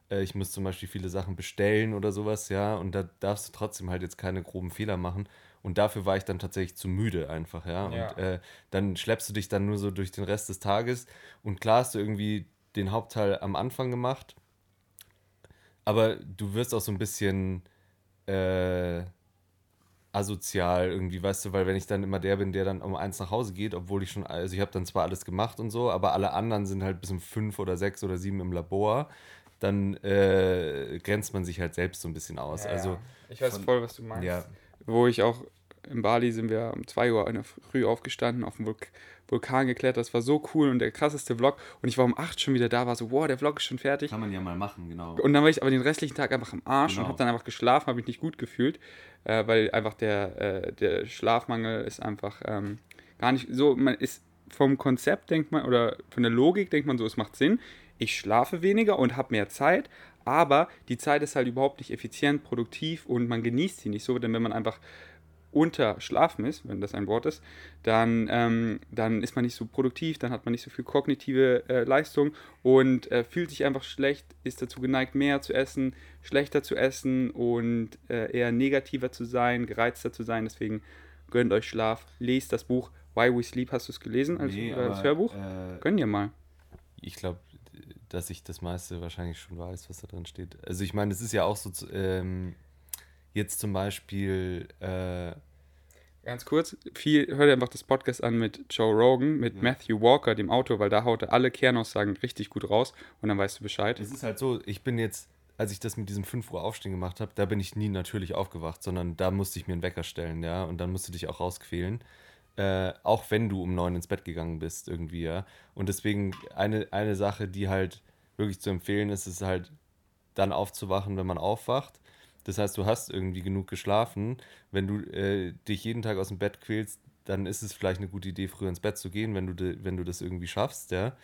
Speaker 2: äh, ich muss zum Beispiel viele Sachen bestellen oder sowas, ja, und da darfst du trotzdem halt jetzt keine groben Fehler machen. Und dafür war ich dann tatsächlich zu müde einfach, ja.
Speaker 1: Ja.
Speaker 2: Und äh, dann schleppst du dich dann nur so durch den Rest des Tages. Und klar hast du irgendwie den Hauptteil am Anfang gemacht, aber du wirst auch so ein bisschen äh, asozial irgendwie, weißt du, weil wenn ich dann immer der bin, der dann um eins nach Hause geht, obwohl ich schon, also ich habe dann zwar alles gemacht und so, aber alle anderen sind halt bis um fünf oder sechs oder sieben im Labor, dann äh, grenzt man sich halt selbst so ein bisschen aus.
Speaker 1: Ja,
Speaker 2: also
Speaker 1: ich weiß
Speaker 2: von-
Speaker 1: voll, was du meinst.
Speaker 2: ja.
Speaker 1: Wo ich auch in Bali sind wir um 2 Uhr in der Früh aufgestanden, auf den Vulk Vulkan geklettert. Das war so cool und der krasseste Vlog. Und ich war um 8 schon wieder da, war so, wow, der Vlog ist schon fertig.
Speaker 2: Kann man ja mal machen, genau.
Speaker 1: Und dann war ich aber den restlichen Tag einfach am Arsch und
Speaker 2: Genau.
Speaker 1: habe dann einfach geschlafen, habe mich nicht gut gefühlt, äh, weil einfach der, äh, der Schlafmangel ist einfach ähm, gar nicht so, man ist vom Konzept denkt man oder von der Logik denkt man so, es macht Sinn. Ich schlafe weniger und habe mehr Zeit, aber die Zeit ist halt überhaupt nicht effizient, produktiv und man genießt sie nicht so, denn wenn man einfach unter Schlafen ist, wenn das ein Wort ist, dann, ähm, dann ist man nicht so produktiv, dann hat man nicht so viel kognitive äh, Leistung und äh, fühlt sich einfach schlecht, ist dazu geneigt, mehr zu essen, schlechter zu essen und äh, eher negativer zu sein, gereizter zu sein. Deswegen gönnt euch Schlaf, lest das Buch Why We Sleep. Hast du es gelesen als,
Speaker 2: Nee,
Speaker 1: äh, als
Speaker 2: aber,
Speaker 1: Hörbuch?
Speaker 2: Äh,
Speaker 1: Gönn dir mal.
Speaker 2: ich glaube, dass ich das meiste wahrscheinlich schon weiß, was da drin steht. Also ich meine, es ist ja auch so, ähm, jetzt zum Beispiel, äh,
Speaker 1: Ganz kurz, viel, hör dir einfach das Podcast an mit Joe Rogan, mit Matthew Walker, dem Autor, weil da haut er alle Kernaussagen richtig gut raus und dann weißt du Bescheid.
Speaker 2: es ist halt so, ich bin jetzt, als ich das mit diesem 5 Uhr Aufstehen gemacht habe, da bin ich nie natürlich aufgewacht, sondern da musste ich mir einen Wecker stellen, ja, und dann musst du dich auch rausquälen. Äh, auch wenn du um neun ins Bett gegangen bist, irgendwie, ja. Und deswegen eine, eine Sache, die halt wirklich zu empfehlen ist, ist halt dann aufzuwachen, wenn man aufwacht. Das heißt, du hast irgendwie genug geschlafen. Wenn du äh, dich jeden Tag aus dem Bett quälst, dann ist es vielleicht eine gute Idee, früher ins Bett zu gehen, wenn du, wenn du das irgendwie schaffst, ja.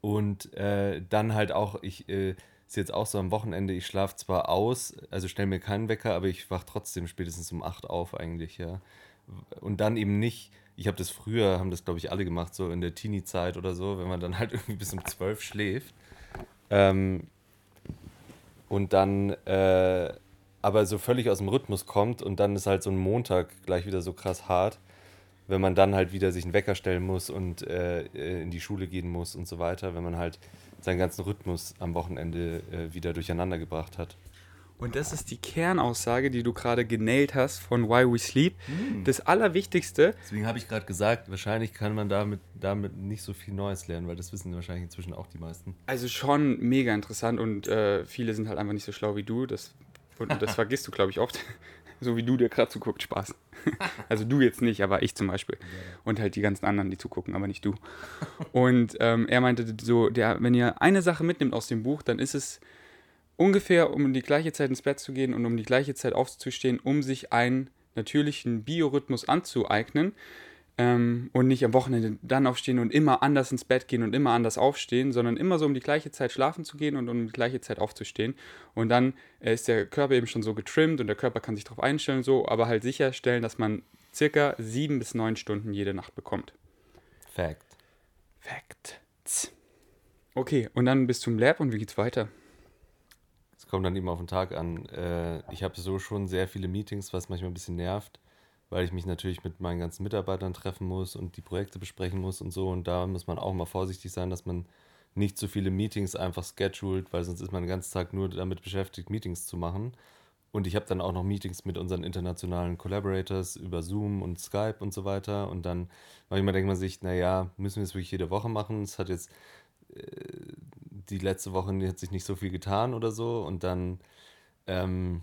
Speaker 2: Und äh, dann halt auch, ich äh, ist jetzt auch so am Wochenende, ich schlafe zwar aus, also stelle mir keinen Wecker, aber ich wach trotzdem spätestens um 8 auf eigentlich, ja. Und dann eben nicht, ich habe das früher, haben das glaube ich alle gemacht, so in der Teenie-Zeit oder so, wenn man dann halt *laughs* irgendwie bis um 12 schläft. Ähm, und dann äh, aber so völlig aus dem Rhythmus kommt und dann ist halt so ein Montag gleich wieder so krass hart, wenn man dann halt wieder sich einen Wecker stellen muss und äh, äh, in die Schule gehen muss und so weiter, wenn man halt seinen ganzen Rhythmus am Wochenende äh, wieder durcheinander gebracht hat.
Speaker 1: Und das ist die Kernaussage, die du gerade genäht hast von Why We Sleep. Das Allerwichtigste,
Speaker 2: Deswegen habe ich gerade gesagt, wahrscheinlich kann man damit, damit nicht so viel Neues lernen, weil das wissen wahrscheinlich inzwischen auch die meisten.
Speaker 1: also schon mega interessant und äh, viele sind halt einfach nicht so schlau wie du. Das, und das *laughs* vergisst du, glaube ich, oft. *laughs* so wie du dir gerade zuguckt, Spaß. *laughs* also du jetzt nicht, aber ich zum Beispiel. Und halt die ganzen anderen, die zugucken, aber nicht du. Und ähm, er meinte so, der, wenn ihr eine Sache mitnimmt aus dem Buch, dann ist es ungefähr um die gleiche Zeit ins Bett zu gehen und um die gleiche Zeit aufzustehen, um sich einen natürlichen Biorhythmus anzueignen ähm, und nicht am Wochenende dann aufstehen und immer anders ins Bett gehen und immer anders aufstehen, sondern immer so um die gleiche Zeit schlafen zu gehen und um die gleiche Zeit aufzustehen. Und dann äh, ist der Körper eben schon so getrimmt und der Körper kann sich darauf einstellen, so, aber halt sicherstellen, dass man circa sieben bis neun Stunden jede Nacht bekommt.
Speaker 2: Fact.
Speaker 1: Facts. Okay, und dann bis zum Lab und wie geht's weiter?
Speaker 2: Es kommt dann eben auf den Tag an. Äh, ich habe so schon sehr viele Meetings, was manchmal ein bisschen nervt, weil ich mich natürlich mit meinen ganzen Mitarbeitern treffen muss und die Projekte besprechen muss und so. Und da muss man auch mal vorsichtig sein, dass man nicht zu viele Meetings einfach scheduled, weil sonst ist man den ganzen Tag nur damit beschäftigt, Meetings zu machen. Und ich habe dann auch noch Meetings mit unseren internationalen Collaborators über Zoom und Skype und so weiter. Und dann manchmal denkt man sich, naja, müssen wir es wirklich jede Woche machen? Es hat jetzt die letzte Woche hat sich nicht so viel getan oder so und dann ähm,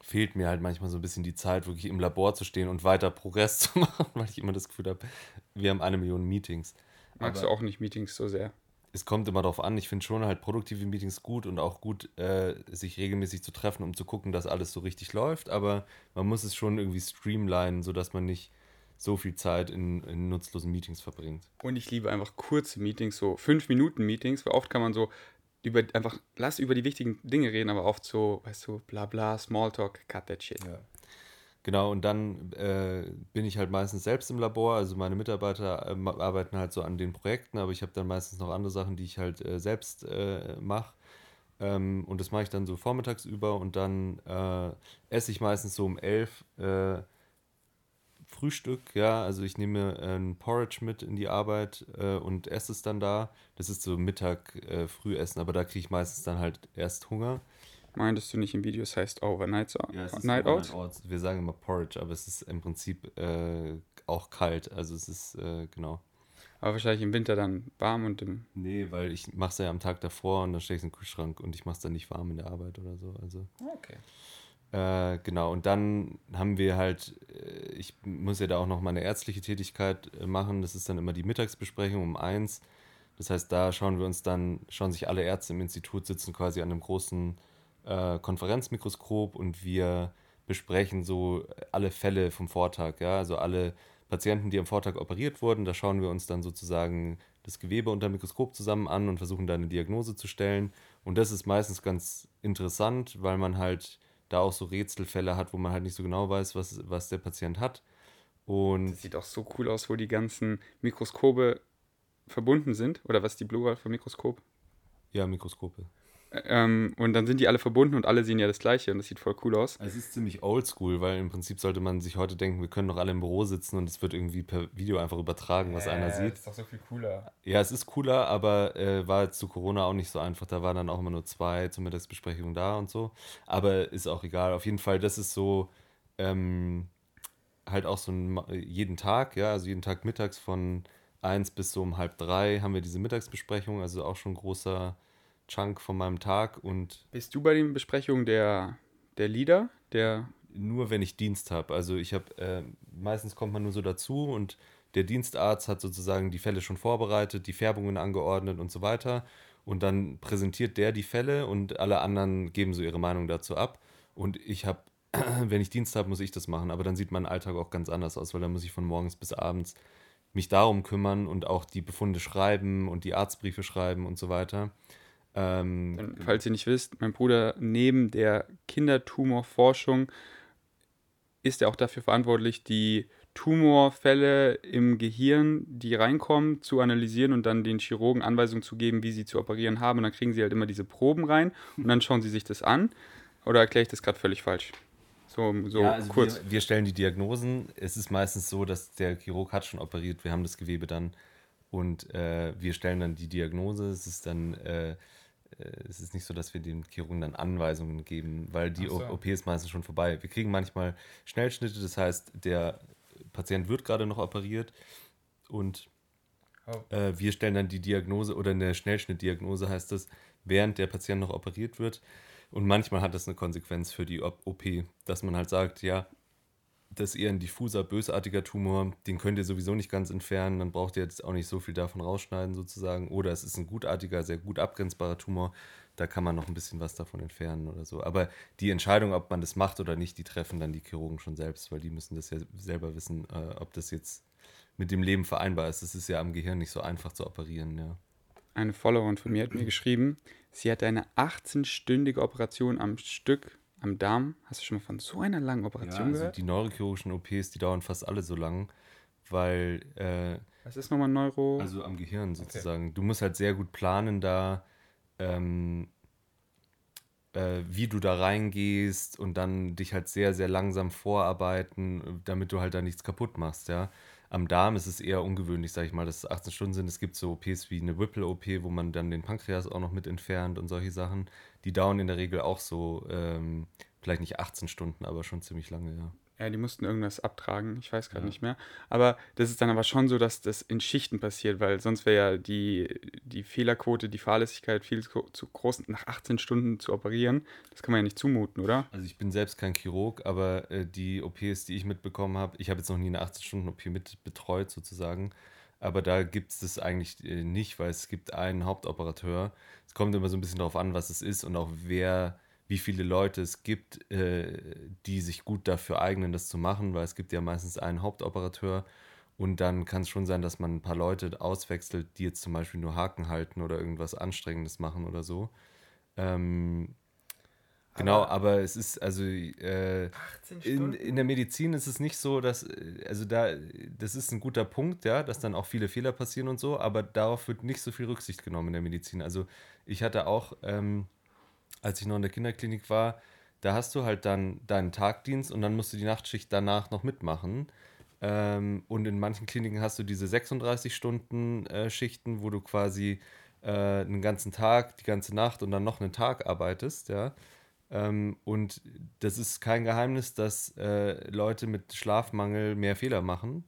Speaker 2: fehlt mir halt manchmal so ein bisschen die Zeit, wirklich im Labor zu stehen und weiter Progress *laughs* zu machen, weil ich immer das Gefühl habe, wir haben eine Million Meetings.
Speaker 1: Magst
Speaker 2: Aber-
Speaker 1: du auch nicht Meetings so sehr?
Speaker 2: es kommt immer darauf an. Ich finde schon halt produktive Meetings gut und auch gut, äh, sich regelmäßig zu treffen, um zu gucken, dass alles so richtig läuft. Aber man muss es schon irgendwie streamlinen, sodass man nicht so viel Zeit in, in nutzlosen Meetings verbringt.
Speaker 1: Und ich liebe einfach kurze Meetings, so 5 Minuten Meetings, weil oft kann man so über einfach, lass über die wichtigen Dinge reden, aber oft so, weißt du, bla bla, Smalltalk, cut that shit.
Speaker 2: Genau, und dann äh, bin ich halt meistens selbst im Labor. Also meine Mitarbeiter ähm, arbeiten halt so an den Projekten, aber ich habe dann meistens noch andere Sachen, die ich halt äh, selbst äh, mache. Ähm, und das mache ich dann so vormittags über und dann äh, esse ich meistens so um elf äh, Frühstück, ja. Also ich nehme äh, ein Porridge mit in die Arbeit äh, und esse es dann da. Das ist so Mittag, äh, Frühessen, aber da kriege ich meistens dann halt erst Hunger.
Speaker 1: Meintest du nicht im Video, es heißt Overnight, so,
Speaker 2: Ja, es
Speaker 1: Night Out?
Speaker 2: Overnight Oats. Wir sagen immer Porridge, aber es ist im Prinzip äh, auch kalt. Also es ist, äh, genau.
Speaker 1: Aber wahrscheinlich im Winter dann warm und im.
Speaker 2: Nee, weil ich mache es ja am Tag davor und dann stelle ich es in den Kühlschrank und ich mache es dann nicht warm in der Arbeit oder so. Also
Speaker 1: Okay.
Speaker 2: Äh, genau. Und dann haben wir halt, äh, ich muss ja da auch noch meine ärztliche Tätigkeit äh, machen. Das ist dann immer die Mittagsbesprechung um eins. Das heißt, da schauen wir uns dann, schauen sich alle Ärzte im Institut sitzen quasi an einem großen äh, Konferenzmikroskop und wir besprechen so alle Fälle vom Vortag, ja, also alle Patienten, die am Vortag operiert wurden, da schauen wir uns dann sozusagen das Gewebe unter dem Mikroskop zusammen an und versuchen da eine Diagnose zu stellen. Und das ist meistens ganz interessant, weil man halt da auch so Rätselfälle hat, wo man halt nicht so genau weiß, was, was der Patient hat. Und
Speaker 1: Das sieht auch so cool aus, wo die ganzen Mikroskope verbunden sind. Oder was die Plural vom Mikroskop?
Speaker 2: ja, Mikroskope.
Speaker 1: Ähm, und dann sind die alle verbunden und alle sehen ja das gleiche und das sieht voll cool aus.
Speaker 2: Es ist ziemlich oldschool, weil im Prinzip sollte man sich heute denken, wir können doch alle im Büro sitzen und es wird irgendwie per Video einfach übertragen, was einer sieht.
Speaker 1: ist doch so viel cooler.
Speaker 2: Ja, es ist cooler, aber äh, war jetzt zu Corona auch nicht so einfach. Da waren dann auch immer nur zwei zur Mittagsbesprechung da und so. Aber ist auch egal. Auf jeden Fall, das ist so ähm, halt auch so ein, jeden Tag, ja, also jeden Tag mittags von eins bis so um halb drei haben wir diese Mittagsbesprechung, also auch schon ein großer Chunk von meinem Tag und
Speaker 1: Bist du bei den Besprechungen der, der Leader? Der.
Speaker 2: nur wenn ich Dienst habe. Also ich habe, äh, meistens kommt man nur so dazu und der Dienstarzt hat sozusagen die Fälle schon vorbereitet, die Färbungen angeordnet und so weiter. Und dann präsentiert der die Fälle und alle anderen geben so ihre Meinung dazu ab. Und ich habe, *clears throat* wenn ich Dienst habe, muss ich das machen. Aber dann sieht mein Alltag auch ganz anders aus, weil dann muss ich von morgens bis abends mich darum kümmern und auch die Befunde schreiben und die Arztbriefe schreiben und so weiter. Ähm,
Speaker 1: Denn, falls ihr nicht wisst, mein Bruder neben der Kindertumorforschung ist er auch dafür verantwortlich, die Tumorfälle im Gehirn, die reinkommen, zu analysieren und dann den Chirurgen Anweisungen zu geben, wie sie zu operieren haben. Und dann kriegen sie halt immer diese Proben rein und dann schauen sie sich das an. Oder erkläre ich das gerade völlig falsch? So, so
Speaker 2: ja, also
Speaker 1: kurz.
Speaker 2: Wir, wir stellen die Diagnosen. Es ist meistens so, dass der Chirurg hat schon operiert, wir haben das Gewebe dann und äh, wir stellen dann die Diagnose. Es ist dann, äh, es ist nicht so, dass wir den Chirurgen dann Anweisungen geben, weil die
Speaker 1: so.
Speaker 2: OP ist meistens schon vorbei. Wir kriegen manchmal Schnellschnitte, das heißt, der Patient wird gerade noch operiert und
Speaker 1: Oh.
Speaker 2: äh, wir stellen dann die Diagnose oder eine Schnellschnittdiagnose heißt das, während der Patient noch operiert wird. Und manchmal hat das eine Konsequenz für die OP, dass man halt sagt, ja, das ist eher ein diffuser, bösartiger Tumor, den könnt ihr sowieso nicht ganz entfernen, dann braucht ihr jetzt auch nicht so viel davon rausschneiden sozusagen. Oder es ist ein gutartiger, sehr gut abgrenzbarer Tumor, da kann man noch ein bisschen was davon entfernen oder so. Aber die Entscheidung, ob man das macht oder nicht, die treffen dann die Chirurgen schon selbst, weil die müssen das ja selber wissen, äh, ob das jetzt mit dem Leben vereinbar ist. Es ist ja am Gehirn nicht so einfach zu operieren, ja.
Speaker 1: Eine Followerin von mir hat mir geschrieben, sie hatte eine 18-stündige Operation am Stück am Darm. Hast du schon mal von so einer langen Operation
Speaker 2: also
Speaker 1: gehört?
Speaker 2: die neurochirurgischen OPs, die dauern fast alle so lang, weil äh,
Speaker 1: Was ist nochmal Neuro?
Speaker 2: Also am Gehirn sozusagen. Du musst halt sehr gut planen da, ähm, äh, wie du da reingehst und dann dich halt sehr, sehr langsam vorarbeiten, damit du halt da nichts kaputt machst, ja. Am Darm ist es eher ungewöhnlich, sag ich mal, dass es 18 Stunden sind. Es gibt so OPs wie eine Whipple-OP, wo man dann den Pankreas auch noch mit entfernt und solche Sachen. Die dauern in der Regel auch so, ähm, vielleicht nicht 18 Stunden, aber schon ziemlich lange, ja.
Speaker 1: Ja, die mussten irgendwas abtragen, ich weiß gerade
Speaker 2: Ja.
Speaker 1: nicht mehr. Aber das ist dann aber schon so, dass das in Schichten passiert, weil sonst wäre ja die, die Fehlerquote, die Fahrlässigkeit viel zu, groß, nach 18 Stunden zu operieren. Das kann man ja nicht zumuten, oder?
Speaker 2: Also ich bin selbst kein Chirurg, aber äh, die OPs, die ich mitbekommen habe, ich habe jetzt noch nie eine 18-Stunden-OP mit betreut sozusagen, aber da gibt es das eigentlich äh, nicht, weil es gibt einen Hauptoperateur. Es kommt immer so ein bisschen darauf an, was es ist und auch wer, wie viele Leute es gibt, äh, die sich gut dafür eignen, das zu machen, weil es gibt ja meistens einen Hauptoperateur und dann kann es schon sein, dass man ein paar Leute auswechselt, die jetzt zum Beispiel nur Haken halten oder irgendwas Anstrengendes machen oder so. Ähm, Genau, aber es ist also äh,
Speaker 1: 18
Speaker 2: in, in der Medizin ist es nicht so, dass äh, also da das ist ein guter Punkt, ja, dass dann auch viele Fehler passieren und so, aber darauf wird nicht so viel Rücksicht genommen in der Medizin. Also ich hatte auch, ähm, als ich noch in der Kinderklinik war, da hast du halt dann deinen Tagdienst und dann musst du die Nachtschicht danach noch mitmachen. Ähm, und in manchen Kliniken hast du diese 36-Stunden-Schichten, wo du quasi äh, einen ganzen Tag, die ganze Nacht und dann noch einen Tag arbeitest, ja. Ähm, und das ist kein Geheimnis, dass äh, Leute mit Schlafmangel mehr Fehler machen.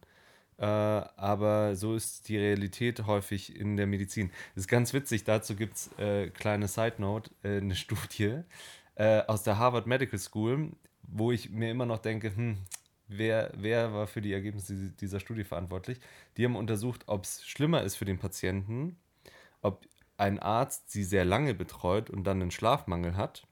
Speaker 2: Äh, aber so ist die Realität häufig in der Medizin. Das ist ganz witzig, dazu gibt es, äh, kleine Side Note, äh, eine *laughs* Studie äh, aus der Harvard Medical School, wo ich mir immer noch denke, hm, wer, wer war für die Ergebnisse diese- dieser Studie verantwortlich? Die haben untersucht, ob es schlimmer ist für den Patienten, ob ein Arzt sie sehr lange betreut und dann einen Schlafmangel hat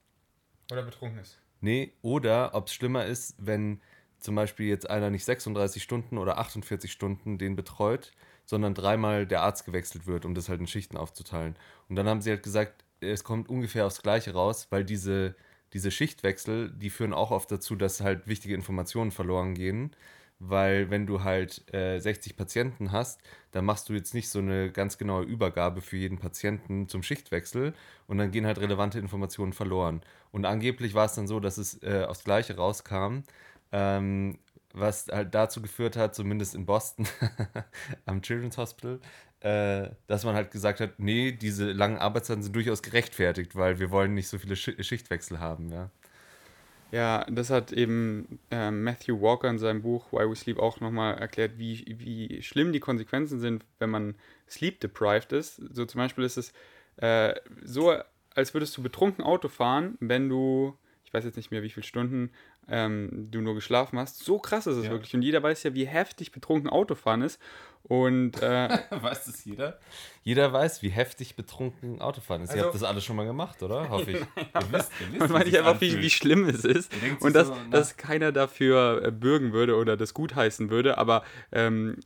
Speaker 1: Oder betrunken ist.
Speaker 2: Nee, oder ob es schlimmer ist, wenn zum Beispiel jetzt einer nicht 36 Stunden oder 48 Stunden den betreut, sondern dreimal der Arzt gewechselt wird, um das halt in Schichten aufzuteilen. Und dann haben sie halt gesagt, es kommt ungefähr aufs Gleiche raus, weil diese, diese Schichtwechsel, die führen auch oft dazu, dass halt wichtige Informationen verloren gehen. Weil wenn du halt äh, 60 Patienten hast, dann machst du jetzt nicht so eine ganz genaue Übergabe für jeden Patienten zum Schichtwechsel und dann gehen halt relevante Informationen verloren. Und angeblich war es dann so, dass es äh, aufs Gleiche rauskam, ähm, was halt dazu geführt hat, zumindest in Boston *laughs* am Children's Hospital, äh, dass man halt gesagt hat, nee, diese langen Arbeitszeiten sind durchaus gerechtfertigt, weil wir wollen nicht so viele Sch Schichtwechsel haben, ja.
Speaker 1: Ja, das hat eben äh, Matthew Walker in seinem Buch Why We Sleep auch nochmal erklärt, wie, wie schlimm die Konsequenzen sind, wenn man sleep deprived ist. So zum Beispiel ist es äh, so, als würdest du betrunken Auto fahren, wenn du, ich weiß jetzt nicht mehr wie viele Stunden ähm, du nur geschlafen hast. So krass ist es
Speaker 2: Ja.
Speaker 1: wirklich. Und jeder weiß ja, wie heftig betrunken Autofahren ist. Und äh, *laughs*
Speaker 2: Weiß das jeder? Jeder weiß, wie heftig betrunken Autofahren ist. ihr
Speaker 1: Also-
Speaker 2: habt das alles schon mal gemacht, oder? *laughs* Hoffe ich. ihr wisst, ihr wisst,
Speaker 1: Und meine ich einfach, wie, wie schlimm es ist.
Speaker 2: Ihr
Speaker 1: Und dass,
Speaker 2: so,
Speaker 1: dass keiner dafür äh, bürgen würde oder das gutheißen würde, aber ähm,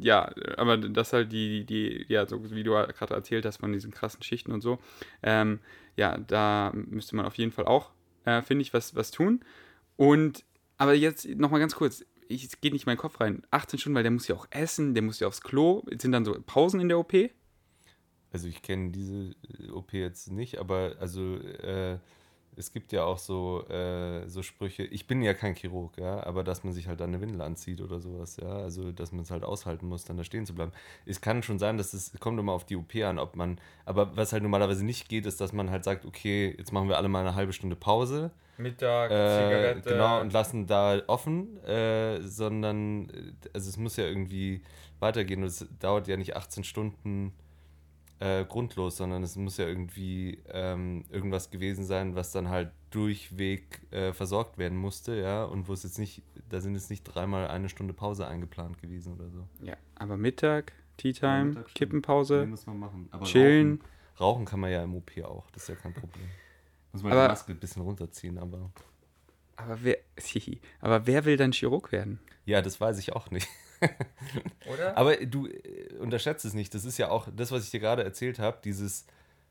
Speaker 1: ja, aber dass halt die, die, ja, so wie du gerade erzählt hast von diesen krassen Schichten und so, ähm, ja, da müsste man auf jeden Fall auch, äh, finde ich, was, was tun. Und, aber jetzt nochmal ganz kurz, ich, es geht nicht in meinen Kopf rein. 18 Stunden, weil der muss ja auch essen, der muss ja aufs Klo. Sind dann so Pausen in der OP?
Speaker 2: Also ich kenne diese OP jetzt nicht, aber also äh, es gibt ja auch so, äh, so Sprüche, ich bin ja kein Chirurg, ja, aber dass man sich halt dann eine Windel anzieht oder sowas, ja, also dass man es halt aushalten muss, dann da stehen zu bleiben. Es kann schon sein, dass es kommt immer auf die OP an, ob man, aber was halt normalerweise nicht geht, ist, dass man halt sagt, okay, jetzt machen wir alle mal eine halbe Stunde Pause,
Speaker 1: Mittag,
Speaker 2: äh, genau, und lassen da offen, äh, sondern, äh, also es muss ja irgendwie weitergehen und es dauert ja nicht 18 Stunden äh, grundlos, sondern es muss ja irgendwie ähm, irgendwas gewesen sein, was dann halt durchweg äh, versorgt werden musste, ja, und wo es jetzt nicht, da sind jetzt nicht dreimal eine Stunde Pause eingeplant gewesen oder so.
Speaker 1: Ja, aber Mittag, Tea Time,
Speaker 2: stimmt.
Speaker 1: Kippenpause.
Speaker 2: Nee, muss man machen. Aber
Speaker 1: chillen.
Speaker 2: Rauchen, rauchen kann man ja im OP auch, das ist ja kein Problem. Muss man
Speaker 1: Aber-
Speaker 2: die Maske ein bisschen runterziehen, aber.
Speaker 1: Aber wer, *laughs* aber wer will dann Chirurg werden?
Speaker 2: Ja, das weiß ich auch nicht.
Speaker 1: Oder?
Speaker 2: Aber du äh, unterschätzt es nicht. Das ist ja auch das, was ich dir gerade erzählt habe, dieses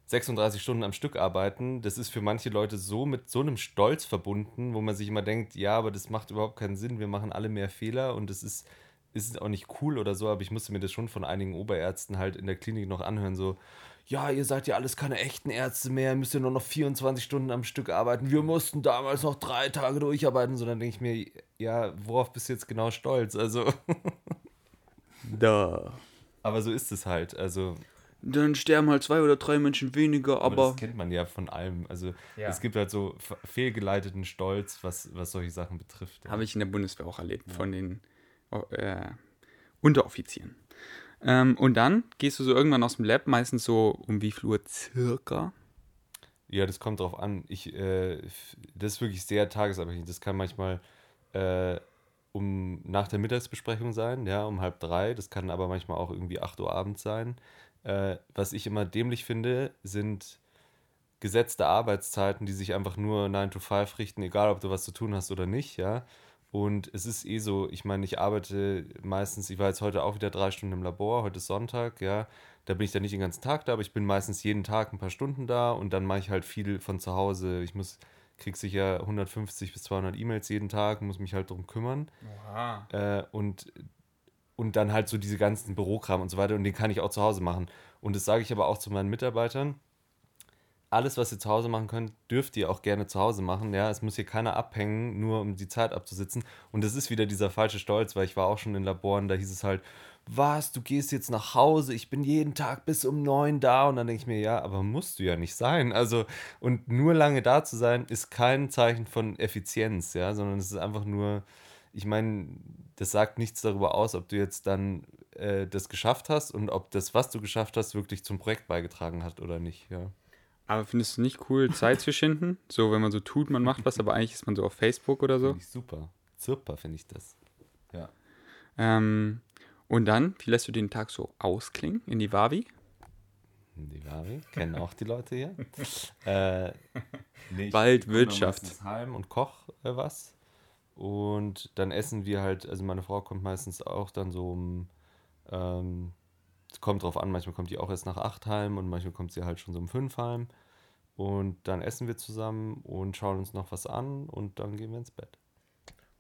Speaker 2: 36 Stunden am Stück arbeiten, das ist für manche Leute so mit so einem Stolz verbunden, wo man sich immer denkt, ja, aber das macht überhaupt keinen Sinn, wir machen alle mehr Fehler und es ist, ist auch nicht cool oder so, aber ich musste mir das schon von einigen Oberärzten halt in der Klinik noch anhören, so, ja, ihr seid ja alles keine echten Ärzte mehr, müsst ihr nur noch 24 Stunden am Stück arbeiten. Wir mussten damals noch drei Tage durcharbeiten. So, dann denke ich mir, ja, worauf bist du jetzt genau stolz? Also, *laughs*
Speaker 1: Da.
Speaker 2: aber so ist es halt. Also,
Speaker 1: dann sterben halt zwei oder drei Menschen weniger,
Speaker 2: Aber
Speaker 1: aber.
Speaker 2: das kennt man ja von allem. Also
Speaker 1: Ja.
Speaker 2: es gibt halt so fe- fehlgeleiteten Stolz, was, was solche Sachen betrifft. ja.
Speaker 1: Habe ich in der Bundeswehr auch erlebt, von den äh, Unteroffizieren. Ähm, und dann gehst du so irgendwann aus dem Lab, meistens so um wie viel Uhr circa?
Speaker 2: Ja, das kommt drauf an. Ich, äh, das ist wirklich sehr tagesabhängig. Das kann manchmal äh, um nach der Mittagsbesprechung sein, ja, um halb drei. Das kann aber manchmal auch irgendwie 8 Uhr abends sein. Äh, was ich immer dämlich finde, sind gesetzte Arbeitszeiten, die sich einfach nur 9 to 5 richten, egal ob du was zu tun hast oder nicht, ja. Und es ist eh so, ich meine, ich arbeite meistens, ich war jetzt heute auch wieder drei Stunden im Labor, heute ist Sonntag, ja. Da bin ich dann nicht den ganzen Tag da, aber ich bin meistens jeden Tag ein paar Stunden da und dann mache ich halt viel von zu Hause. Ich muss, krieg sicher 150 bis 200 E-Mails jeden Tag, muss mich halt drum kümmern.
Speaker 1: Oha.
Speaker 2: Äh, und, und dann halt so diese ganzen Bürokram und so weiter und den kann ich auch zu Hause machen. Und das sage ich aber auch zu meinen Mitarbeitern. Alles, was ihr zu Hause machen könnt, dürft ihr auch gerne zu Hause machen. Ja, es muss hier keiner abhängen, nur um die Zeit abzusitzen. Und das ist wieder dieser falsche Stolz, weil ich war auch schon in Laboren, da hieß es halt, was, du gehst jetzt nach Hause, ich bin jeden Tag bis um neun da. Und dann denke ich mir, ja, aber musst du ja nicht sein. Also, und nur lange da zu sein, ist kein Zeichen von Effizienz, ja, sondern es ist einfach nur, ich meine, das sagt nichts darüber aus, ob du jetzt dann äh, das geschafft hast und ob das, was du geschafft hast, wirklich zum Projekt beigetragen hat oder nicht, ja.
Speaker 1: Aber findest du nicht cool, Zeit zu schinden? So, wenn man so tut, man macht was, aber eigentlich ist man so auf Facebook oder so.
Speaker 2: Finde ich super. Super finde ich das. Ja.
Speaker 1: Ähm, und dann, wie lässt du den Tag so ausklingen in die Wavi?
Speaker 2: Die Vari, kennen auch die Leute hier. *laughs* äh, nee, dann meistens heim und koch äh, was. Und dann essen wir halt, also meine Frau kommt meistens auch dann so um, ähm, kommt drauf an, manchmal kommt die auch erst nach acht heim und manchmal kommt sie halt schon so um fünf heim. Und dann essen wir zusammen und schauen uns noch was an und dann gehen wir ins Bett.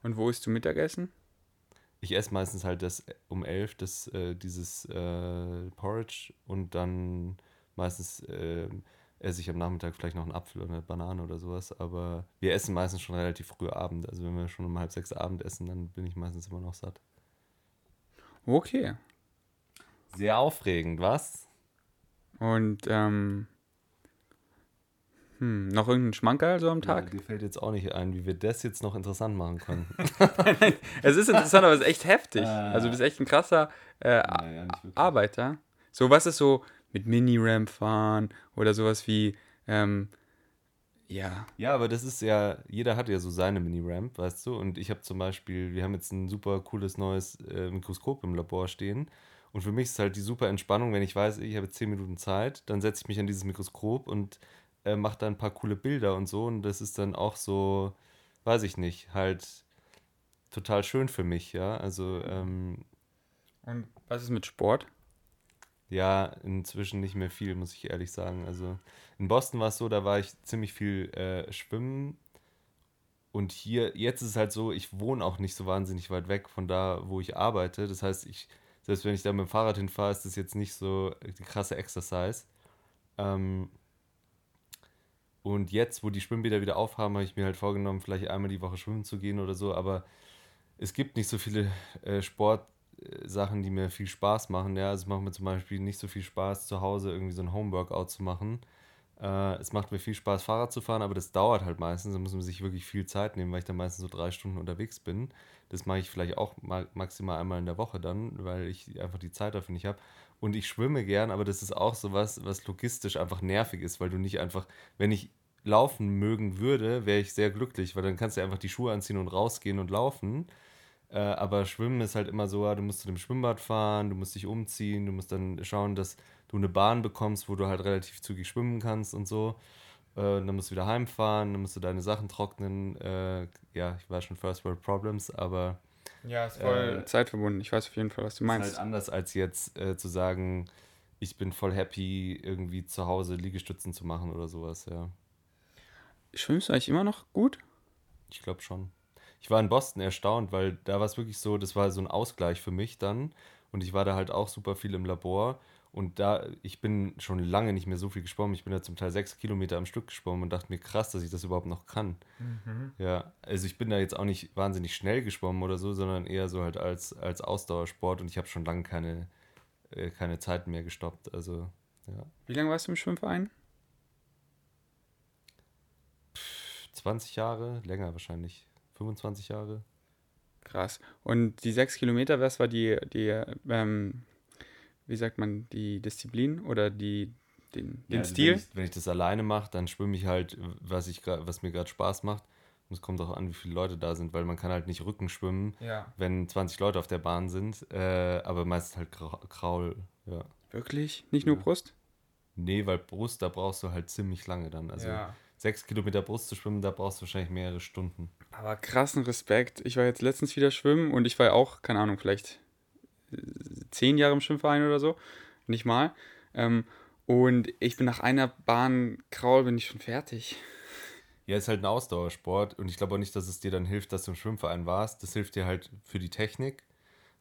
Speaker 1: Und wo isst du Mittagessen?
Speaker 2: Ich esse meistens halt das um elf, das, äh, dieses äh, Porridge und dann meistens äh, esse ich am Nachmittag vielleicht noch einen Apfel oder eine Banane oder sowas. Aber wir essen meistens schon relativ früh Abend. Also wenn wir schon um halb sechs Abend essen, dann bin ich meistens immer noch satt.
Speaker 1: Okay.
Speaker 2: Sehr aufregend, was?
Speaker 1: Und ähm, hm, noch irgendein Schmankerl so am
Speaker 2: Ja,
Speaker 1: Tag?
Speaker 2: dir fällt jetzt auch nicht ein, wie wir das jetzt noch interessant machen können. *laughs*
Speaker 1: Es ist interessant, aber es ist echt heftig.
Speaker 2: Äh.
Speaker 1: Also du bist echt ein krasser äh,
Speaker 2: Naja.
Speaker 1: Arbeiter. So, was ist so mit Mini-Ramp fahren oder sowas wie, ähm, ja,
Speaker 2: Ja, aber das ist ja, jeder hat ja so seine Mini-Ramp, weißt du? Und ich habe zum Beispiel, wir haben jetzt ein super cooles neues äh, Mikroskop im Labor stehen. Und für mich ist halt die super Entspannung, wenn ich weiß, ich habe 10 Minuten Zeit, dann setze ich mich an dieses Mikroskop und äh, mache da ein paar coole Bilder und so. Und das ist dann auch so, weiß ich nicht, halt total schön für mich, ja. Also, ähm,
Speaker 1: und was ist mit Sport?
Speaker 2: Ja, inzwischen nicht mehr viel, muss ich ehrlich sagen. Also in Boston war es so, da war ich ziemlich viel äh, schwimmen. Und hier, jetzt ist es halt so, ich wohne auch nicht so wahnsinnig weit weg von da, wo ich arbeite. Das heißt, ich, selbst wenn ich da mit dem Fahrrad hinfahre, ist das jetzt nicht so die krasse Exercise. Ähm, und jetzt, wo die Schwimmbäder wieder aufhaben, habe ich mir halt vorgenommen, vielleicht einmal die Woche schwimmen zu gehen oder so. Aber es gibt nicht so viele äh, Sportsachen, die mir viel Spaß machen. Ja, also es macht mir zum Beispiel nicht so viel Spaß, zu Hause irgendwie so ein Homeworkout zu machen. Äh, es macht mir viel Spaß, Fahrrad zu fahren, aber das dauert halt meistens. Da muss man sich wirklich viel Zeit nehmen, weil ich dann meistens so drei Stunden unterwegs bin. Das mache ich vielleicht auch ma maximal einmal in der Woche dann, weil ich einfach die Zeit dafür nicht habe. Und ich schwimme gern, aber das ist auch so was, was logistisch einfach nervig ist, weil du nicht einfach, wenn ich laufen mögen würde, wäre ich sehr glücklich, weil dann kannst du einfach die Schuhe anziehen und rausgehen und laufen. Äh, aber Schwimmen ist halt immer so, du musst zu dem Schwimmbad fahren, du musst dich umziehen, du musst dann schauen, dass du eine Bahn bekommst, wo du halt relativ zügig schwimmen kannst und so. Äh, dann musst du wieder heimfahren, dann musst du deine Sachen trocknen. Äh, ja, ich war schon First World Problems, aber
Speaker 1: Ja, ist voll
Speaker 2: Äh,
Speaker 1: zeitverbunden. Ich weiß auf jeden Fall, was du
Speaker 2: ist
Speaker 1: meinst.
Speaker 2: halt anders als jetzt äh, zu sagen, ich bin voll happy, irgendwie zu Hause Liegestützen zu machen oder sowas, ja.
Speaker 1: Schwimmst du eigentlich immer noch gut?
Speaker 2: Ich glaube schon. Ich war in Boston erstaunt, weil da war es wirklich so, das war so ein Ausgleich für mich dann. Und ich war da halt auch super viel im Labor. Und da, ich bin schon lange nicht mehr so viel geschwommen. Ich bin da zum Teil sechs Kilometer am Stück geschwommen und dachte mir, krass, dass ich das überhaupt noch kann. Ja, also ich bin da jetzt auch nicht wahnsinnig schnell geschwommen oder so, sondern eher so halt als, als Ausdauersport und ich habe schon lange keine, äh, keine Zeit mehr gestoppt. Also Ja.
Speaker 1: Wie lange warst du im Schwimmverein?
Speaker 2: 20 Jahre, länger wahrscheinlich. 25 Jahre.
Speaker 1: Krass. Und die sechs Kilometer, was war die, die ähm, wie sagt man, die Disziplin oder die, den, den
Speaker 2: also
Speaker 1: Stil?
Speaker 2: Wenn ich, wenn ich das alleine mache, dann schwimme ich halt, was, ich, was mir gerade Spaß macht. Und es kommt auch an, wie viele Leute da sind, weil man kann halt nicht Rücken schwimmen,
Speaker 1: Ja.
Speaker 2: wenn 20 Leute auf der Bahn sind. Äh, aber meistens halt Kraul. Ja.
Speaker 1: Wirklich? Nicht nur
Speaker 2: Ja.
Speaker 1: Brust?
Speaker 2: Nee, weil Brust, da brauchst du halt ziemlich lange dann. Also
Speaker 1: ja.
Speaker 2: sechs Kilometer Brust zu schwimmen, da brauchst du wahrscheinlich mehrere Stunden.
Speaker 1: Aber krassen Respekt. Ich war jetzt letztens wieder schwimmen und ich war ja auch, keine Ahnung, vielleicht zehn Jahre im Schwimmverein oder so. Nicht mal. Ähm, und ich bin nach einer Bahn Kraul bin ich schon fertig.
Speaker 2: Ja, ist halt ein Ausdauersport und ich glaube auch nicht, dass es dir dann hilft, dass du im Schwimmverein warst. Das hilft dir halt für die Technik.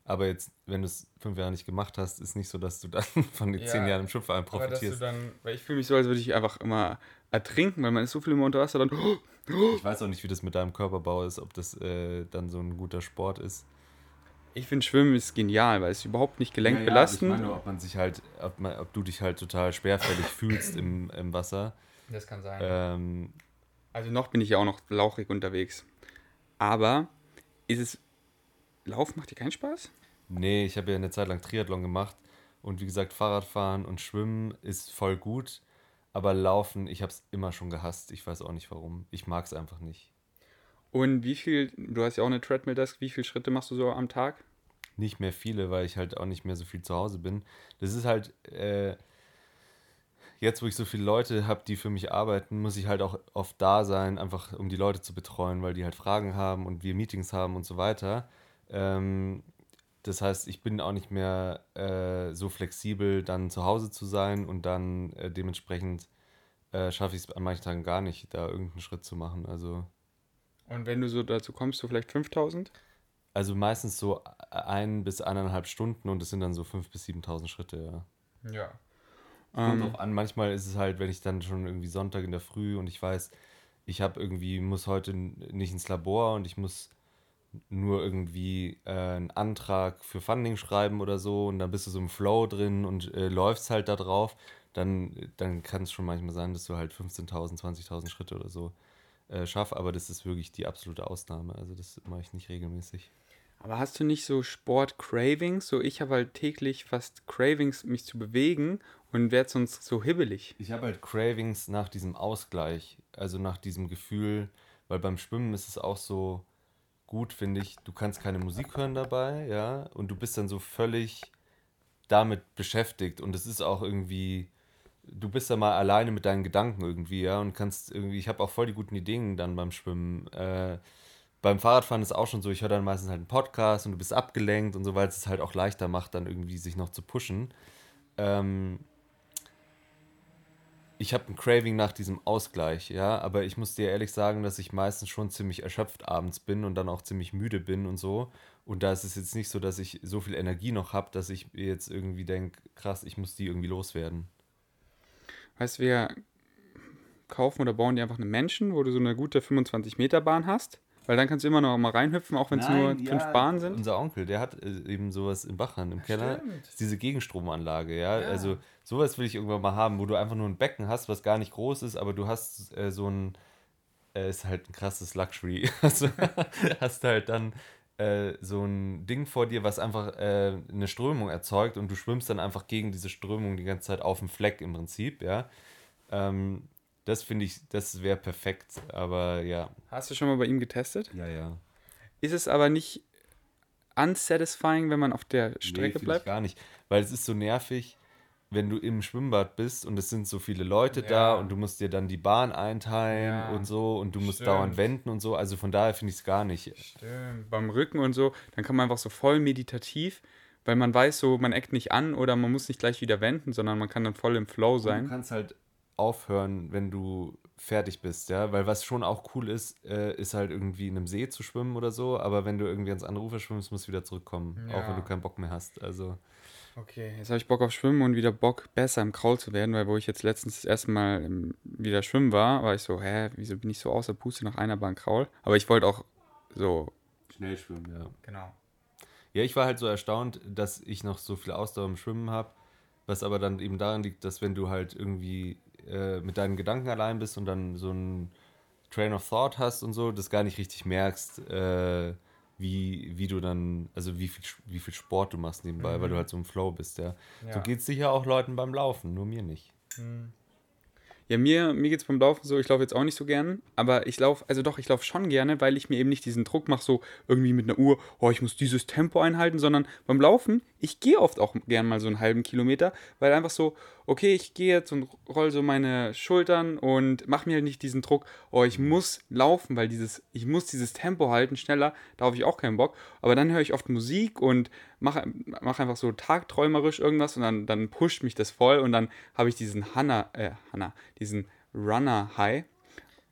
Speaker 2: Aber jetzt, wenn du es fünf Jahre nicht gemacht hast, ist nicht so, dass du dann *laughs* von den
Speaker 1: Ja,
Speaker 2: zehn Jahren im Schwimmverein profitierst.
Speaker 1: dann, weil ich fühle mich so, als würde ich einfach immer ertrinken, weil man ist so viel immer unter Wasser, dann
Speaker 2: Ich weiß auch nicht, wie das mit deinem Körperbau ist, ob das äh, dann so ein guter Sport ist.
Speaker 1: Ich finde Schwimmen ist genial, weil es überhaupt nicht gelenkbelastend.
Speaker 2: Ich meine, ob man sich halt, ob, man, ob du dich halt total schwerfällig *laughs* fühlst im, im Wasser.
Speaker 1: das kann sein.
Speaker 2: Ähm,
Speaker 1: Also noch bin ich ja auch noch lauchig unterwegs. Aber ist es. Laufen macht dir keinen Spaß?
Speaker 2: nee, ich habe ja eine Zeit lang Triathlon gemacht und wie gesagt, Fahrradfahren und Schwimmen ist voll gut, aber Laufen, ich habe es immer schon gehasst. Ich weiß auch nicht warum. Ich mag es einfach nicht.
Speaker 1: Und wie viel, du hast ja auch eine Treadmill-Desk, wie viele Schritte machst du so am Tag?
Speaker 2: Nicht mehr viele, weil ich halt auch nicht mehr so viel zu Hause bin. Das ist halt, äh, jetzt wo ich so viele Leute habe, die für mich arbeiten, muss ich halt auch oft da sein, einfach um die Leute zu betreuen, weil die halt Fragen haben und wir Meetings haben und so weiter. Ähm, das heißt, ich bin auch nicht mehr äh, so flexibel, dann zu Hause zu sein und dann äh, dementsprechend äh, schaffe ich es an manchen Tagen gar nicht, da irgendeinen Schritt zu machen. Also,
Speaker 1: Und wenn du so dazu kommst, so vielleicht 5000?
Speaker 2: also meistens so ein bis eineinhalb Stunden und es sind dann so fünf bis 7.000 Schritte, ja.
Speaker 1: Ja.
Speaker 2: Kommt
Speaker 1: Ähm,
Speaker 2: drauf an, manchmal ist es halt, wenn ich dann schon irgendwie Sonntag in der Früh und ich weiß, ich habe irgendwie, muss heute nicht ins Labor und ich muss nur irgendwie äh, einen Antrag für Funding schreiben oder so und dann bist du so im Flow drin und äh, läufst halt da drauf, dann, dann kann es schon manchmal sein, dass du halt 15.000, 20.000 Schritte oder so äh, schaffst, aber das ist wirklich die absolute Ausnahme, also das mache ich nicht regelmäßig.
Speaker 1: aber hast du nicht so Sport-Cravings? So, ich habe halt täglich fast Cravings, mich zu bewegen und werde sonst so hibbelig.
Speaker 2: Ich habe halt Cravings nach diesem Ausgleich, also nach diesem Gefühl, weil beim Schwimmen ist es auch so gut, finde ich, du kannst keine Musik hören dabei, ja, und du bist dann so völlig damit beschäftigt und es ist auch irgendwie, du bist da mal alleine mit deinen Gedanken irgendwie, ja, und kannst irgendwie, ich habe auch voll die guten Ideen dann beim Schwimmen. Äh, beim Fahrradfahren ist auch schon so, ich höre dann meistens halt einen Podcast und du bist abgelenkt und so, weil es es halt auch leichter macht, dann irgendwie sich noch zu pushen. Ähm, ich habe ein Craving nach diesem Ausgleich, ja, aber ich muss dir ehrlich sagen, dass ich meistens schon ziemlich erschöpft abends bin und dann auch ziemlich müde bin und so. Und da ist es jetzt nicht so, dass ich so viel Energie noch habe, dass ich jetzt irgendwie denke, krass, ich muss die irgendwie loswerden.
Speaker 1: Weißt du, wir kaufen oder bauen dir einfach einen Menschen, wo du so eine gute 25-Meter-Bahn hast. Weil dann kannst du immer noch mal reinhüpfen, auch wenn es nur fünf Bahnen sind.
Speaker 2: Unser Onkel, der hat äh, eben sowas in Bachern im Keller.
Speaker 1: Stimmt.
Speaker 2: Das ist diese Gegenstromanlage, ja?
Speaker 1: Ja.
Speaker 2: Also sowas will ich irgendwann mal haben, wo du einfach nur ein Becken hast, was gar nicht groß ist, aber du hast äh, so ein, äh, ist halt ein krasses Luxury. *laughs* Also hast halt dann äh, so ein Ding vor dir, was einfach äh, eine Strömung erzeugt und du schwimmst dann einfach gegen diese Strömung die ganze Zeit auf dem Fleck im Prinzip, ja. Ähm, das finde ich, das wäre perfekt, aber ja.
Speaker 1: Hast du schon mal bei ihm getestet?
Speaker 2: Ja, ja.
Speaker 1: Ist es aber nicht unsatisfying, wenn man auf der Strecke
Speaker 2: Ich
Speaker 1: bleibt?
Speaker 2: gar nicht, weil es ist so nervig, wenn du im Schwimmbad bist und es sind so viele Leute
Speaker 1: Ja.
Speaker 2: da und du musst dir dann die Bahn einteilen
Speaker 1: Ja,
Speaker 2: und so und du musst
Speaker 1: stimmt.
Speaker 2: dauernd wenden und so. Also von daher finde ich es gar nicht.
Speaker 1: Stimmt. Beim Rücken und so, dann kann man einfach so voll meditativ, weil man weiß so, man eckt nicht an oder man muss nicht gleich wieder wenden, sondern man kann dann voll im Flow
Speaker 2: Du
Speaker 1: sein.
Speaker 2: kannst halt aufhören, wenn du fertig bist, ja, weil was schon auch cool ist, äh, ist halt irgendwie in einem See zu schwimmen oder so, aber wenn du irgendwie ans andere Ufer schwimmst, musst du wieder zurückkommen, auch
Speaker 1: Ja.
Speaker 2: wenn du keinen Bock mehr hast. Also
Speaker 1: Okay, jetzt habe ich Bock auf Schwimmen und wieder Bock, besser im Kraul zu werden, weil wo ich jetzt letztens das erste Mal wieder schwimmen war, war ich so, hä, wieso bin ich so außer Puste nach einer Bahn Kraul? Aber ich wollte auch so.
Speaker 2: schnell schwimmen, ja.
Speaker 1: Genau.
Speaker 2: Ja, ich war halt so erstaunt, dass ich noch so viel Ausdauer im Schwimmen habe. Was aber dann eben daran liegt, dass wenn du halt irgendwie äh, mit deinen Gedanken allein bist und dann so ein Train of Thought hast und so, das gar nicht richtig merkst, äh, wie, wie du dann, also wie viel, wie viel Sport du machst nebenbei, mhm. weil du halt so im Flow bist, ja. ja. So geht es sicher auch Leuten beim Laufen, nur mir nicht. Mhm.
Speaker 1: Ja, mir, mir geht es beim Laufen so, ich laufe jetzt auch nicht so gern, aber ich laufe, also doch, ich laufe schon gerne, weil ich mir eben nicht diesen Druck mache, so irgendwie mit einer Uhr, oh, ich muss dieses Tempo einhalten, sondern beim Laufen, ich gehe oft auch gern mal so einen halben Kilometer, weil einfach so, okay, ich gehe jetzt und roll so meine Schultern und mache mir halt nicht diesen Druck, oh, ich muss laufen, weil dieses, ich muss dieses Tempo halten, schneller, da habe ich auch keinen Bock. Aber dann höre ich oft Musik und mache mach einfach so tagträumerisch irgendwas und dann, dann pusht mich das voll und dann habe ich diesen Hanna, äh, Hanna, diesen Runner-High.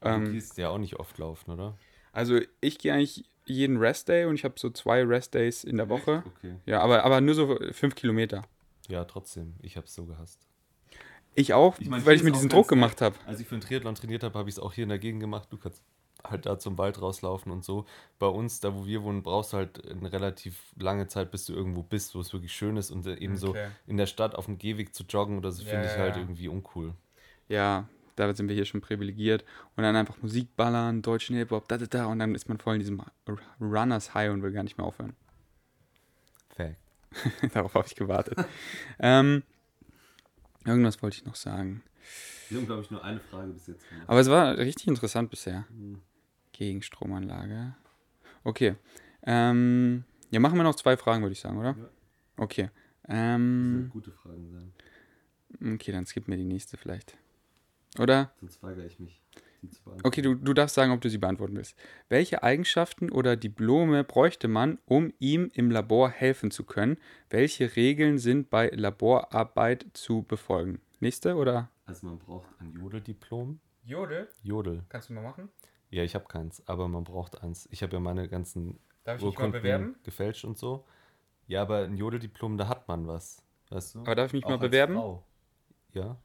Speaker 2: Ähm, du gehst ja auch nicht oft laufen, oder?
Speaker 1: Also ich gehe eigentlich jeden Restday und ich habe so zwei Restdays in der Woche. Okay. Ja, aber, aber nur so fünf Kilometer.
Speaker 2: Ja, trotzdem. Ich habe es so gehasst.
Speaker 1: Ich auch, ich mein, weil ich mir diesen Druck gemacht habe.
Speaker 2: Als ich für den Triathlon trainiert habe, habe ich es auch hier in der Gegend gemacht. Du kannst halt da zum Wald rauslaufen und so. Bei uns, da wo wir wohnen, brauchst du halt eine relativ lange Zeit, bis du irgendwo bist, wo es wirklich schön ist. Und eben okay. so in der Stadt auf dem Gehweg zu joggen oder so, ja, finde ich halt irgendwie uncool.
Speaker 1: Ja, da sind wir hier schon privilegiert. Und dann einfach Musik ballern, deutschen Hip-Hop, da, da, da. Und dann ist man voll in diesem Runners High und will gar nicht mehr aufhören. Fact. *laughs* Darauf habe ich gewartet. ähm, irgendwas wollte ich noch sagen.
Speaker 2: Wir haben, glaube ich, nur eine Frage bis jetzt. Gemacht.
Speaker 1: Aber es war richtig interessant bisher. Mhm. Gegenstromanlage. Okay. Ähm, ja, machen wir noch zwei Fragen, würde ich sagen, oder? Ja. Okay. Ähm, gute Fragen sein. Okay, dann skip mir die nächste vielleicht. Oder?
Speaker 2: Sonst weigere ich mich.
Speaker 1: Okay, du, du darfst sagen, ob du sie beantworten willst. Welche Eigenschaften oder Diplome bräuchte man, um ihm im Labor helfen zu können? Welche Regeln sind bei Laborarbeit zu befolgen? Nächste oder?
Speaker 2: Also man braucht ein Jodeldiplom.
Speaker 1: Jodel?
Speaker 2: Jodel.
Speaker 1: Kannst du mal machen?
Speaker 2: Ja, ich habe keins, aber man braucht eins. Ich habe ja meine ganzen Darf ich Urkunden mich mal bewerben? gefälscht und so. Ja, aber ein Jodeldiplom, da hat man was. Weißt du?
Speaker 1: Aber darf ich mich Auch mal bewerben? Frau.
Speaker 2: Ja,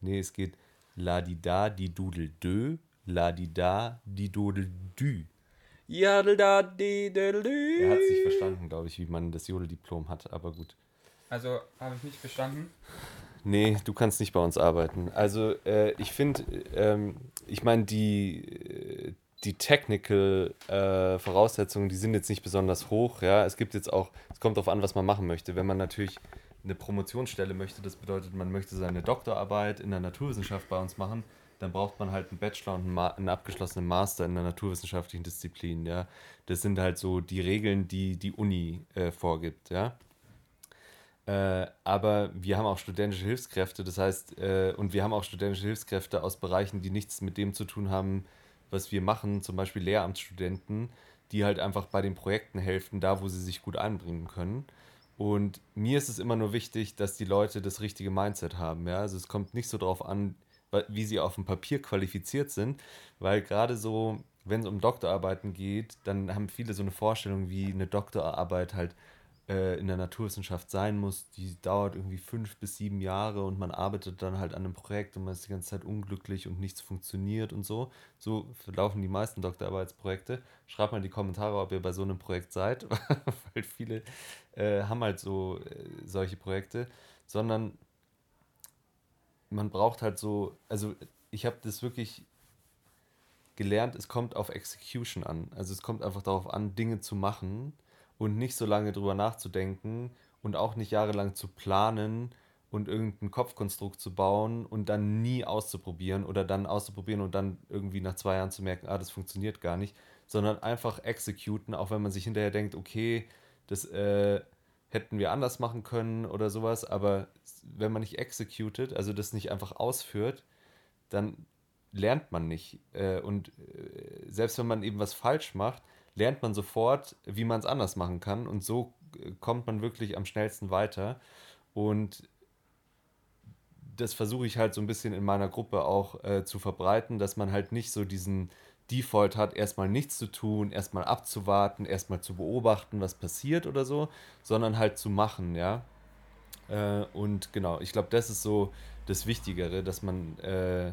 Speaker 2: Nee, es geht la di da di dudel dö, la di da di dudel dü. Jadel da di dudel dü. Er hat sich verstanden, glaube ich, wie man das Jodeldiplom hat, aber gut.
Speaker 1: Also habe ich nicht verstanden.
Speaker 2: Nee, du kannst nicht bei uns arbeiten. Also äh, ich finde, ähm, ich meine, die, äh, die Technical äh, Voraussetzungen, die sind jetzt nicht besonders hoch. Ja, es gibt jetzt auch, es kommt darauf an, was man machen möchte. Wenn man natürlich eine Promotionsstelle möchte, das bedeutet, man möchte seine Doktorarbeit in der Naturwissenschaft bei uns machen, dann braucht man halt einen Bachelor und einen, Ma einen abgeschlossenen Master in der naturwissenschaftlichen Disziplin. Ja, das sind halt so die Regeln, die die Uni äh, vorgibt. Ja. Äh, aber wir haben auch studentische Hilfskräfte, das heißt, äh, und wir haben auch studentische Hilfskräfte aus Bereichen, die nichts mit dem zu tun haben, was wir machen, zum Beispiel Lehramtsstudenten, die halt einfach bei den Projekten helfen, da wo sie sich gut einbringen können. Und mir ist es immer nur wichtig, dass die Leute das richtige Mindset haben. Ja? Also es kommt nicht so drauf an, wie sie auf dem Papier qualifiziert sind, weil gerade so, wenn es um Doktorarbeiten geht, dann haben viele so eine Vorstellung, wie eine Doktorarbeit halt in der Naturwissenschaft sein muss, die dauert irgendwie fünf bis sieben Jahre und man arbeitet dann halt an einem Projekt und man ist die ganze Zeit unglücklich und nichts funktioniert und so. So verlaufen die meisten Doktorarbeitsprojekte. Schreibt mal in die Kommentare, ob ihr bei so einem Projekt seid, *laughs* weil viele äh, haben halt so äh, solche Projekte, sondern man braucht halt so, also ich habe das wirklich gelernt, es kommt auf Execution an. Also es kommt einfach darauf an, Dinge zu machen und nicht so lange drüber nachzudenken und auch nicht jahrelang zu planen und irgendein Kopfkonstrukt zu bauen und dann nie auszuprobieren oder dann auszuprobieren und dann irgendwie nach zwei Jahren zu merken, ah, das funktioniert gar nicht, sondern einfach exekuten, auch wenn man sich hinterher denkt, okay, das äh, hätten wir anders machen können oder sowas, aber wenn man nicht executed, also das nicht einfach ausführt, dann lernt man nicht. Äh, und äh, selbst wenn man eben was falsch macht, lernt man sofort, wie man es anders machen kann. Und so äh, kommt man wirklich am schnellsten weiter. Und das versuche ich halt so ein bisschen in meiner Gruppe auch äh, zu verbreiten, dass man halt nicht so diesen Default hat, erstmal nichts zu tun, erstmal abzuwarten, erstmal zu beobachten, was passiert oder so, sondern halt zu machen, ja. Äh, und genau, ich glaube, das ist so das Wichtigere, dass man äh,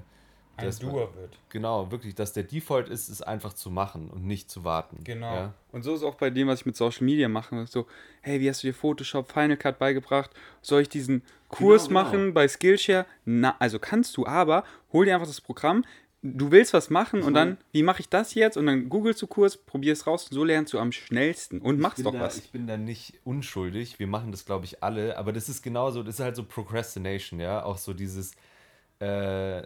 Speaker 1: ein
Speaker 2: dass man-
Speaker 1: Doer wird.
Speaker 2: Genau, wirklich, dass der Default ist, es einfach zu machen und nicht zu warten.
Speaker 1: Genau.
Speaker 2: Ja?
Speaker 1: Und so ist auch bei dem, was ich mit Social Media mache. So, hey, wie hast du dir Photoshop, Final Cut beigebracht? Soll ich diesen Kurs
Speaker 2: Genau, genau.
Speaker 1: machen bei Skillshare? Na, also kannst du, aber hol dir einfach das Programm. Du willst was machen und dann, wie mache ich das jetzt? Und dann googelst du Kurs, probierst raus und so lernst du am schnellsten und machst doch
Speaker 2: da,
Speaker 1: was.
Speaker 2: Ich bin da nicht unschuldig. Wir machen das, glaube ich, alle. Aber das ist genauso, das ist halt so Procrastination, ja. Auch so dieses, äh,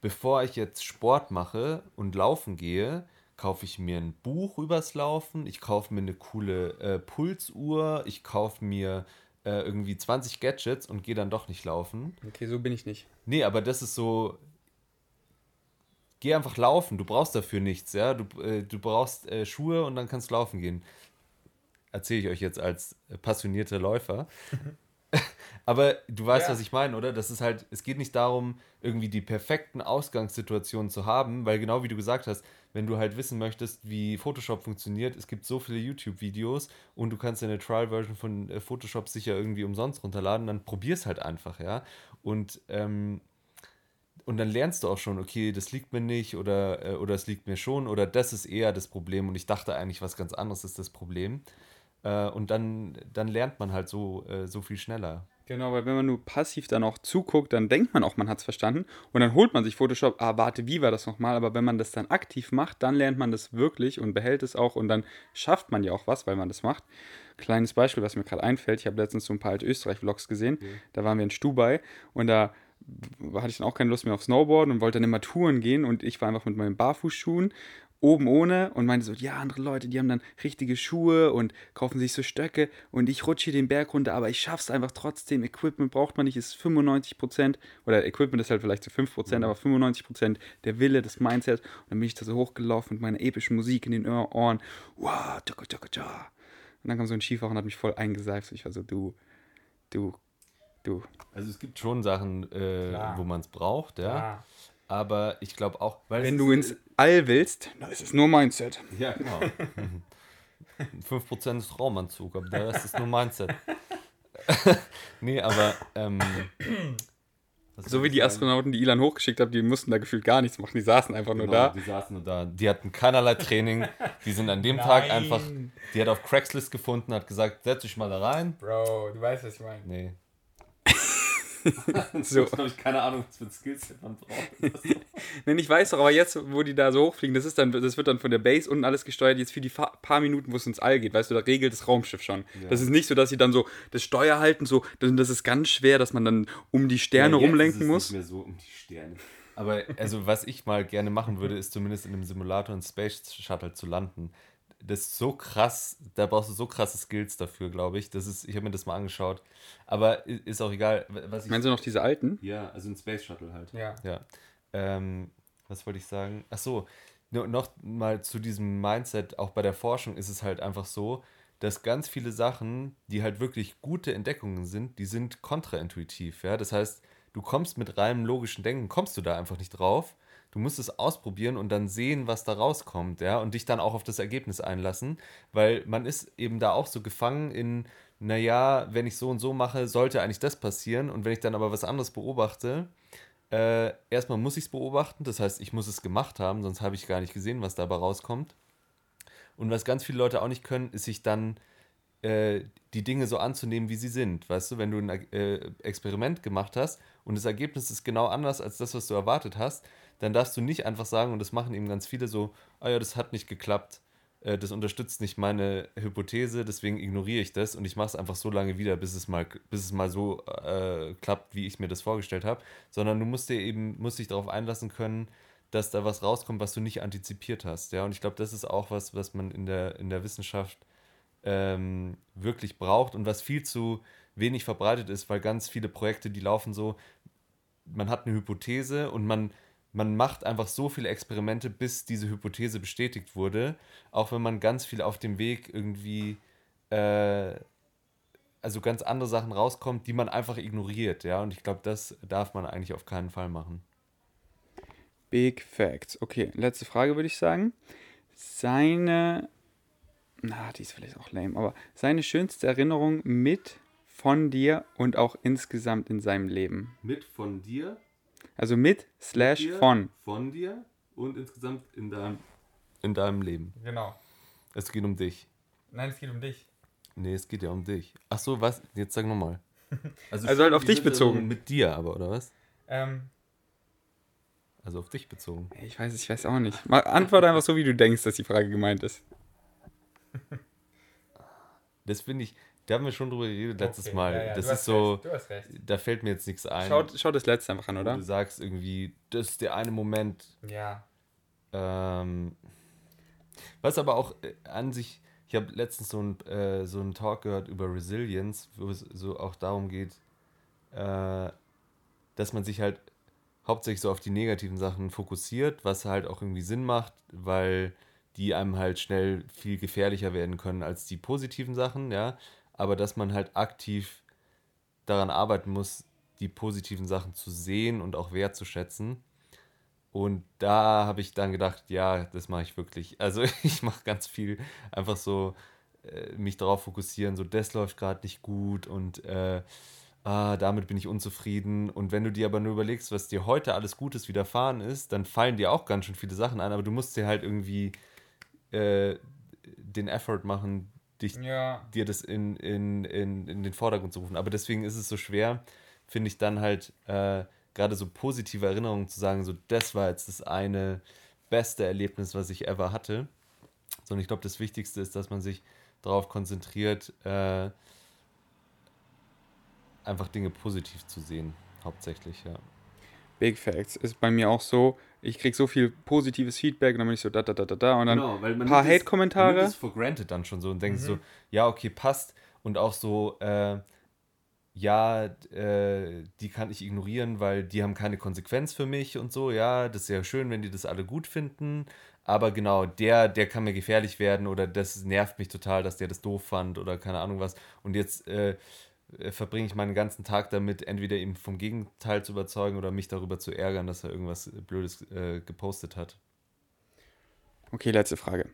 Speaker 2: bevor ich jetzt Sport mache und laufen gehe, kaufe ich mir ein Buch übers Laufen, ich kaufe mir eine coole äh, Pulsuhr, ich kaufe mir äh, irgendwie 20 Gadgets und gehe dann doch nicht laufen.
Speaker 1: Okay, so bin ich nicht.
Speaker 2: Nee, aber das ist so. Geh einfach laufen, du brauchst dafür nichts, ja. Du, äh, du brauchst äh, Schuhe und dann kannst du laufen gehen. Erzähle ich euch jetzt als äh, passionierter Läufer. *laughs* *laughs* aber du weißt,
Speaker 1: Ja.
Speaker 2: was ich meine, oder? Das ist halt, es geht nicht darum, irgendwie die perfekten Ausgangssituationen zu haben, weil genau wie du gesagt hast, wenn du halt wissen möchtest, wie Photoshop funktioniert, es gibt so viele YouTube-Videos und du kannst eine Trial-Version von äh, Photoshop sicher irgendwie umsonst runterladen, dann probier's halt einfach, ja. Und, ähm, und dann lernst du auch schon, okay, das liegt mir nicht oder, äh, oder es liegt mir schon oder das ist eher das Problem und ich dachte eigentlich, was ganz anderes ist das Problem. Äh, und dann, dann lernt man halt so, äh, so viel schneller.
Speaker 1: Genau, weil wenn man nur passiv dann auch zuguckt, dann denkt man auch, man hat es verstanden und dann holt man sich Photoshop, ah, warte, wie war das nochmal? Aber wenn man das dann aktiv macht, dann lernt man das wirklich und behält es auch und dann schafft man ja auch was, weil man das macht. Kleines Beispiel, was mir gerade einfällt, ich habe letztens so ein paar alte Österreich-Vlogs gesehen, da waren wir in Stubai und da hatte ich dann auch keine Lust mehr auf Snowboarden und wollte dann immer Touren gehen und ich war einfach mit meinen Barfußschuhen oben ohne und meinte so, ja, andere Leute, die haben dann richtige Schuhe und kaufen sich so Stöcke und ich rutsche den Berg runter, aber ich schaff's einfach trotzdem. Equipment braucht man nicht, ist 95% oder Equipment ist halt vielleicht zu 5%, aber 95% der Wille, das Mindset. Und dann bin ich da so hochgelaufen mit meiner epischen Musik in den Ohr- Ohren. Wow, tschaka, tschaka, tschaka. Und dann kam so ein Skifahrer und hat mich voll eingeseift. Ich war so, du, du, du.
Speaker 2: Also es gibt schon Sachen, äh,
Speaker 1: Klar.
Speaker 2: wo man es braucht, ja. Aber ich glaube auch, weil
Speaker 1: Wenn
Speaker 2: es
Speaker 1: du ins All willst, dann ist es nur Mindset.
Speaker 2: Ja, genau. *laughs* 5% ist Raumanzug, aber der Rest ist nur Mindset. *laughs* nee, aber ähm,
Speaker 1: So wie die
Speaker 2: sagen?
Speaker 1: Astronauten, die Ilan hochgeschickt haben, die mussten da gefühlt gar nichts machen. Die saßen einfach nur
Speaker 2: Genau,
Speaker 1: da.
Speaker 2: Die saßen nur da. Die hatten keinerlei Training. Die sind an dem Tag einfach. Die hat auf Craigslist gefunden, hat gesagt, setz dich mal da rein.
Speaker 1: Bro, du weißt, was ich meine.
Speaker 2: Nee. *laughs*
Speaker 1: So.
Speaker 2: habe ich keine Ahnung, was für ein Skillset man braucht. *laughs*
Speaker 1: Nein, ich weiß doch, aber jetzt, wo die da so hochfliegen, das, ist dann, das wird dann von der Base unten alles gesteuert, jetzt für die paar Minuten, wo es ins All geht, weißt du, da regelt das Raumschiff schon. Das ist nicht so, dass sie dann so das Steuer halten, so, das, ist ganz schwer, dass man dann um die Sterne
Speaker 2: Ja,
Speaker 1: rumlenken
Speaker 2: ist es
Speaker 1: muss.
Speaker 2: Nicht mehr so um die Sterne. Aber also, was ich mal gerne machen würde, ist zumindest in einem Simulator einen Space Shuttle zu landen. Das ist so krass, da brauchst du so krasse Skills dafür, glaube ich. Das ist, ich habe mir das mal angeschaut. Aber ist auch egal, was ich.
Speaker 1: Meinst du noch diese alten?
Speaker 2: Ja, also ein Space Shuttle halt.
Speaker 1: Ja.
Speaker 2: Ja. Ähm, was wollte ich sagen? Ach so, no, noch mal zu diesem Mindset, auch bei der Forschung ist es halt einfach so, dass ganz viele Sachen, die halt wirklich gute Entdeckungen sind, die sind kontraintuitiv, ja? Das heißt, du kommst mit reinem logischen Denken, kommst du da einfach nicht drauf. Du musst es ausprobieren und dann sehen, was da rauskommt, ja, und dich dann auch auf das Ergebnis einlassen, weil man ist eben da auch so gefangen in, naja, wenn ich so und so mache, sollte eigentlich das passieren und wenn ich dann aber was anderes beobachte, äh, erstmal muss ich es beobachten, das heißt, ich muss es gemacht haben, sonst habe ich gar nicht gesehen, was dabei rauskommt. Und was ganz viele Leute auch nicht können, ist sich dann äh, die Dinge so anzunehmen, wie sie sind. Weißt du, wenn du ein äh, Experiment gemacht hast und das Ergebnis ist genau anders als das, was du erwartet hast, dann darfst du nicht einfach sagen, und das machen eben ganz viele so, ah ja, das hat nicht geklappt, äh, das unterstützt nicht meine Hypothese, deswegen ignoriere ich das und ich mache es einfach so lange wieder, bis es mal, bis es mal so äh, klappt, wie ich mir das vorgestellt habe. Sondern du musst dir eben, musst dich darauf einlassen können, dass da was rauskommt, was du nicht antizipiert hast. Ja, und ich glaube, das ist auch was, was man in der, in der Wissenschaft ähm, wirklich braucht und was viel zu wenig verbreitet ist, weil ganz viele Projekte, die laufen so, man hat eine Hypothese und man, man macht einfach so viele Experimente, bis diese Hypothese bestätigt wurde, auch wenn man ganz viel auf dem Weg irgendwie, äh, also ganz andere Sachen rauskommt, die man einfach ignoriert, ja, und ich glaube, das darf man eigentlich auf keinen Fall machen.
Speaker 1: Big Facts. Okay, letzte Frage würde ich sagen. Seine, na, die ist vielleicht auch lame, aber seine schönste Erinnerung mit von dir und auch insgesamt in seinem Leben.
Speaker 2: Mit von dir?
Speaker 1: Also mit slash
Speaker 2: dir,
Speaker 1: von.
Speaker 2: Von dir und insgesamt in deinem, in deinem Leben.
Speaker 1: Genau.
Speaker 2: Es geht um dich.
Speaker 1: Nein, es geht um dich.
Speaker 2: Nee, es geht ja um dich. Ach so, was? Jetzt sag nochmal. *laughs*
Speaker 1: Also halt auf dich bezogen.
Speaker 2: Mit dir aber, oder was?
Speaker 1: Ähm,
Speaker 2: Also auf dich bezogen.
Speaker 1: ich weiß, ich weiß auch nicht. Mal, antworte einfach so, wie du denkst, dass die Frage gemeint ist.
Speaker 2: Das finde ich, da haben wir schon drüber geredet letztes
Speaker 1: Okay,
Speaker 2: Mal.
Speaker 1: ja, ja,
Speaker 2: das
Speaker 1: du
Speaker 2: ist
Speaker 1: hast
Speaker 2: so,
Speaker 1: recht, du hast recht.
Speaker 2: da fällt mir jetzt nichts ein.
Speaker 1: Schaut, schaut das letzte einfach an, oder?
Speaker 2: Du sagst irgendwie, das ist der eine Moment,
Speaker 1: Ja.
Speaker 2: Ähm, was aber auch äh, an sich, ich habe letztens so einen äh, so einen Talk gehört über Resilience, wo es so auch darum geht, äh, dass man sich halt hauptsächlich so auf die negativen Sachen fokussiert, was halt auch irgendwie Sinn macht, weil die einem halt schnell viel gefährlicher werden können als die positiven Sachen, ja. Aber dass man halt aktiv daran arbeiten muss, die positiven Sachen zu sehen und auch wertzuschätzen. Und da habe ich dann gedacht, ja, das mache ich wirklich. Also *laughs* ich mache ganz viel einfach so äh, mich darauf fokussieren, so das läuft gerade nicht gut und äh, ah, damit bin ich unzufrieden. Und wenn du dir aber nur überlegst, was dir heute alles Gutes widerfahren ist, dann fallen dir auch ganz schön viele Sachen ein, aber du musst dir halt irgendwie äh, den Effort machen, dich
Speaker 1: Ja.
Speaker 2: dir das in, in, in, in den Vordergrund zu rufen. Aber deswegen ist es so schwer, finde ich dann halt äh, gerade so positive Erinnerungen zu sagen, so das war jetzt das eine beste Erlebnis, was ich ever hatte. Sondern ich glaube, das Wichtigste ist, dass man sich darauf konzentriert, äh, einfach Dinge positiv zu sehen, hauptsächlich, ja.
Speaker 1: Big Facts. Ist bei mir auch so, ich krieg so viel positives Feedback und dann bin ich so da, da, da, da, da und dann
Speaker 2: Genau,
Speaker 1: ein paar Hate-Kommentare.
Speaker 2: Man nimmt es for granted dann schon so und denkt so, ja, okay, passt. Und auch so, äh, ja, äh, die kann ich ignorieren, weil die haben keine Konsequenz für mich und so, ja, das ist ja schön, wenn die das alle gut finden. Aber genau, der, der kann mir gefährlich werden oder das nervt mich total, dass der das doof fand oder keine Ahnung was. Und jetzt äh, verbringe ich meinen ganzen Tag damit, entweder ihn vom Gegenteil zu überzeugen oder mich darüber zu ärgern, dass er irgendwas Blödes äh, gepostet hat.
Speaker 1: Okay, letzte Frage.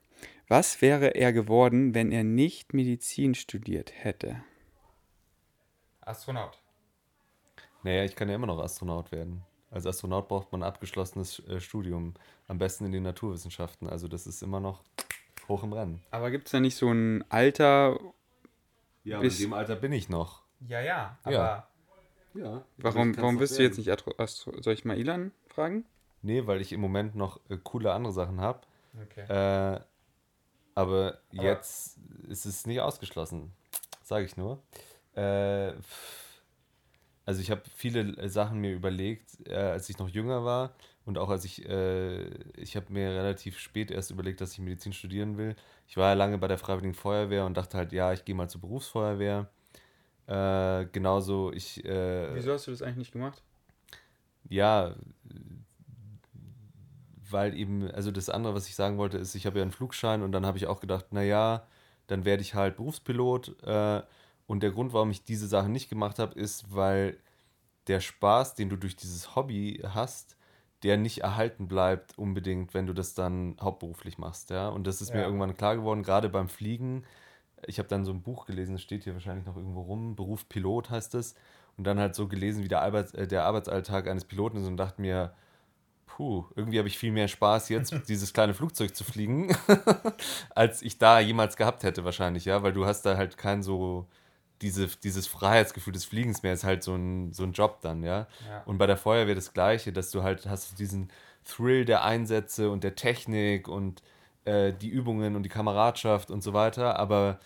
Speaker 1: Was wäre er geworden, wenn er nicht Medizin studiert hätte? Astronaut.
Speaker 2: Naja, ich kann ja immer noch Astronaut werden. Als Astronaut braucht man ein abgeschlossenes äh, Studium. Am besten in den Naturwissenschaften. Also das ist immer noch hoch im Rennen.
Speaker 1: Aber gibt es da nicht so ein Alter?
Speaker 2: Ja,
Speaker 1: aber in dem
Speaker 2: Alter bin ich noch.
Speaker 1: Ja, ja.
Speaker 2: Ja. Ja.
Speaker 1: Warum, warum bist du jetzt nicht Astro Astro Soll ich mal Ilan fragen?
Speaker 2: Nee, weil ich im Moment noch äh, coole andere Sachen habe.
Speaker 1: Okay.
Speaker 2: Äh, aber jetzt ist es nicht ausgeschlossen. Sage ich nur. Äh, also ich habe viele äh, Sachen mir überlegt, äh, als ich noch jünger war und auch als ich, äh, ich habe mir relativ spät erst überlegt, dass ich Medizin studieren will. Ich war ja lange bei der Freiwilligen Feuerwehr und dachte halt, ja, ich gehe mal zur Berufsfeuerwehr. Äh, genauso, ich, äh,
Speaker 1: Wieso hast du das eigentlich nicht gemacht?
Speaker 2: ja, weil eben, also das andere, was ich sagen wollte, ist, ich habe ja einen Flugschein und dann habe ich auch gedacht, naja, dann werde ich halt Berufspilot. Äh, und der Grund, warum ich diese Sachen nicht gemacht habe, ist, weil der Spaß, den du durch dieses Hobby hast, der nicht erhalten bleibt unbedingt, wenn du das dann hauptberuflich machst, ja. Und das ist mir
Speaker 1: Ja.
Speaker 2: irgendwann klar geworden, gerade beim Fliegen. Ich habe dann so ein Buch gelesen, es steht hier wahrscheinlich noch irgendwo rum, Beruf Pilot heißt es. Und dann halt so gelesen, wie der, Arbeits äh, der Arbeitsalltag eines Piloten ist und dachte mir, puh, irgendwie habe ich viel mehr Spaß jetzt, *laughs* dieses kleine Flugzeug zu fliegen, *laughs* als ich da jemals gehabt hätte wahrscheinlich, ja, weil du hast da halt kein so diese, dieses Freiheitsgefühl des Fliegens mehr, ist halt so ein, so ein Job dann, ja.
Speaker 1: Ja.
Speaker 2: Und bei der Feuerwehr das Gleiche, dass du halt hast diesen Thrill der Einsätze und der Technik und äh, die Übungen und die Kameradschaft und so weiter, aber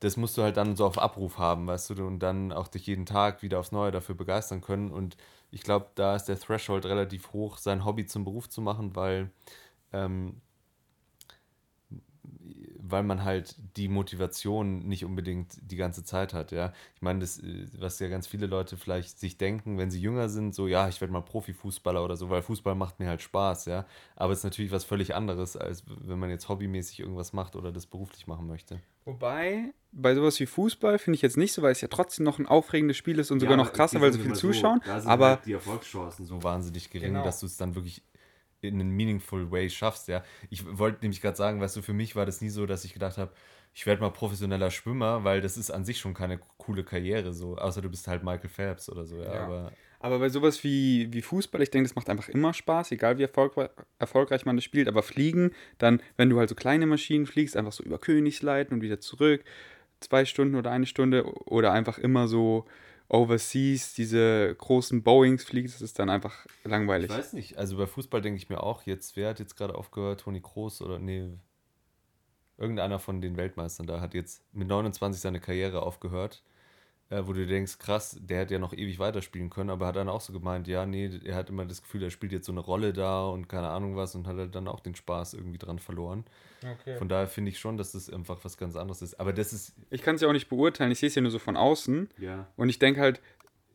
Speaker 2: das musst du halt dann so auf Abruf haben, weißt du, und dann auch dich jeden Tag wieder aufs Neue dafür begeistern können. Und ich glaube, da ist der Threshold relativ hoch, sein Hobby zum Beruf zu machen, weil, ähm, weil man halt die Motivation nicht unbedingt die ganze Zeit hat, ja. Ich meine, das, äh, was ja ganz viele Leute vielleicht sich denken, wenn sie jünger sind, so, ja, ich werde mal Profifußballer oder so, weil Fußball macht mir halt Spaß, ja. Aber es ist natürlich was völlig anderes, als wenn man jetzt hobbymäßig irgendwas macht oder das beruflich machen möchte.
Speaker 1: Wobei, bei sowas wie Fußball finde ich jetzt nicht so, weil es ja trotzdem noch ein aufregendes Spiel ist und sogar noch krasser, weil so viel zuschauen. aber
Speaker 2: halt die Erfolgschancen so wahnsinnig gering,
Speaker 1: Genau.
Speaker 2: dass du es dann wirklich in einem meaningful way schaffst, ja. Ich wollte nämlich gerade sagen, weißt du, für mich war das nie so, dass ich gedacht habe, ich werde mal professioneller Schwimmer, weil das ist an sich schon keine coole Karriere, so, außer du bist halt Michael Phelps oder so, ja.
Speaker 1: Ja.
Speaker 2: Aber
Speaker 1: Aber bei sowas wie, wie Fußball, ich denke, das macht einfach immer Spaß, egal wie erfolgreich, erfolgreich man das spielt. Aber Fliegen, dann, wenn du halt so kleine Maschinen fliegst, einfach so über Königsleiten und wieder zurück, zwei Stunden oder eine Stunde, oder einfach immer so overseas, diese großen Boeings fliegst, das ist dann einfach langweilig.
Speaker 2: Ich weiß nicht, also bei Fußball denke ich mir auch, jetzt, wer hat jetzt gerade aufgehört? Toni Kroos oder nee, irgendeiner von den Weltmeistern da hat jetzt mit 29 seine Karriere aufgehört äh, wo du denkst, krass, der hätte ja noch ewig weiterspielen können, aber hat dann auch so gemeint, ja, nee, er hat immer das Gefühl, er spielt jetzt so eine Rolle da und keine Ahnung was und hat halt dann auch den Spaß irgendwie dran verloren. Okay. Von daher finde ich schon, dass das einfach was ganz anderes ist. Aber das ist.
Speaker 1: Ich kann es ja auch nicht beurteilen, ich sehe es ja nur so von außen.
Speaker 2: Ja.
Speaker 1: Und ich denke halt,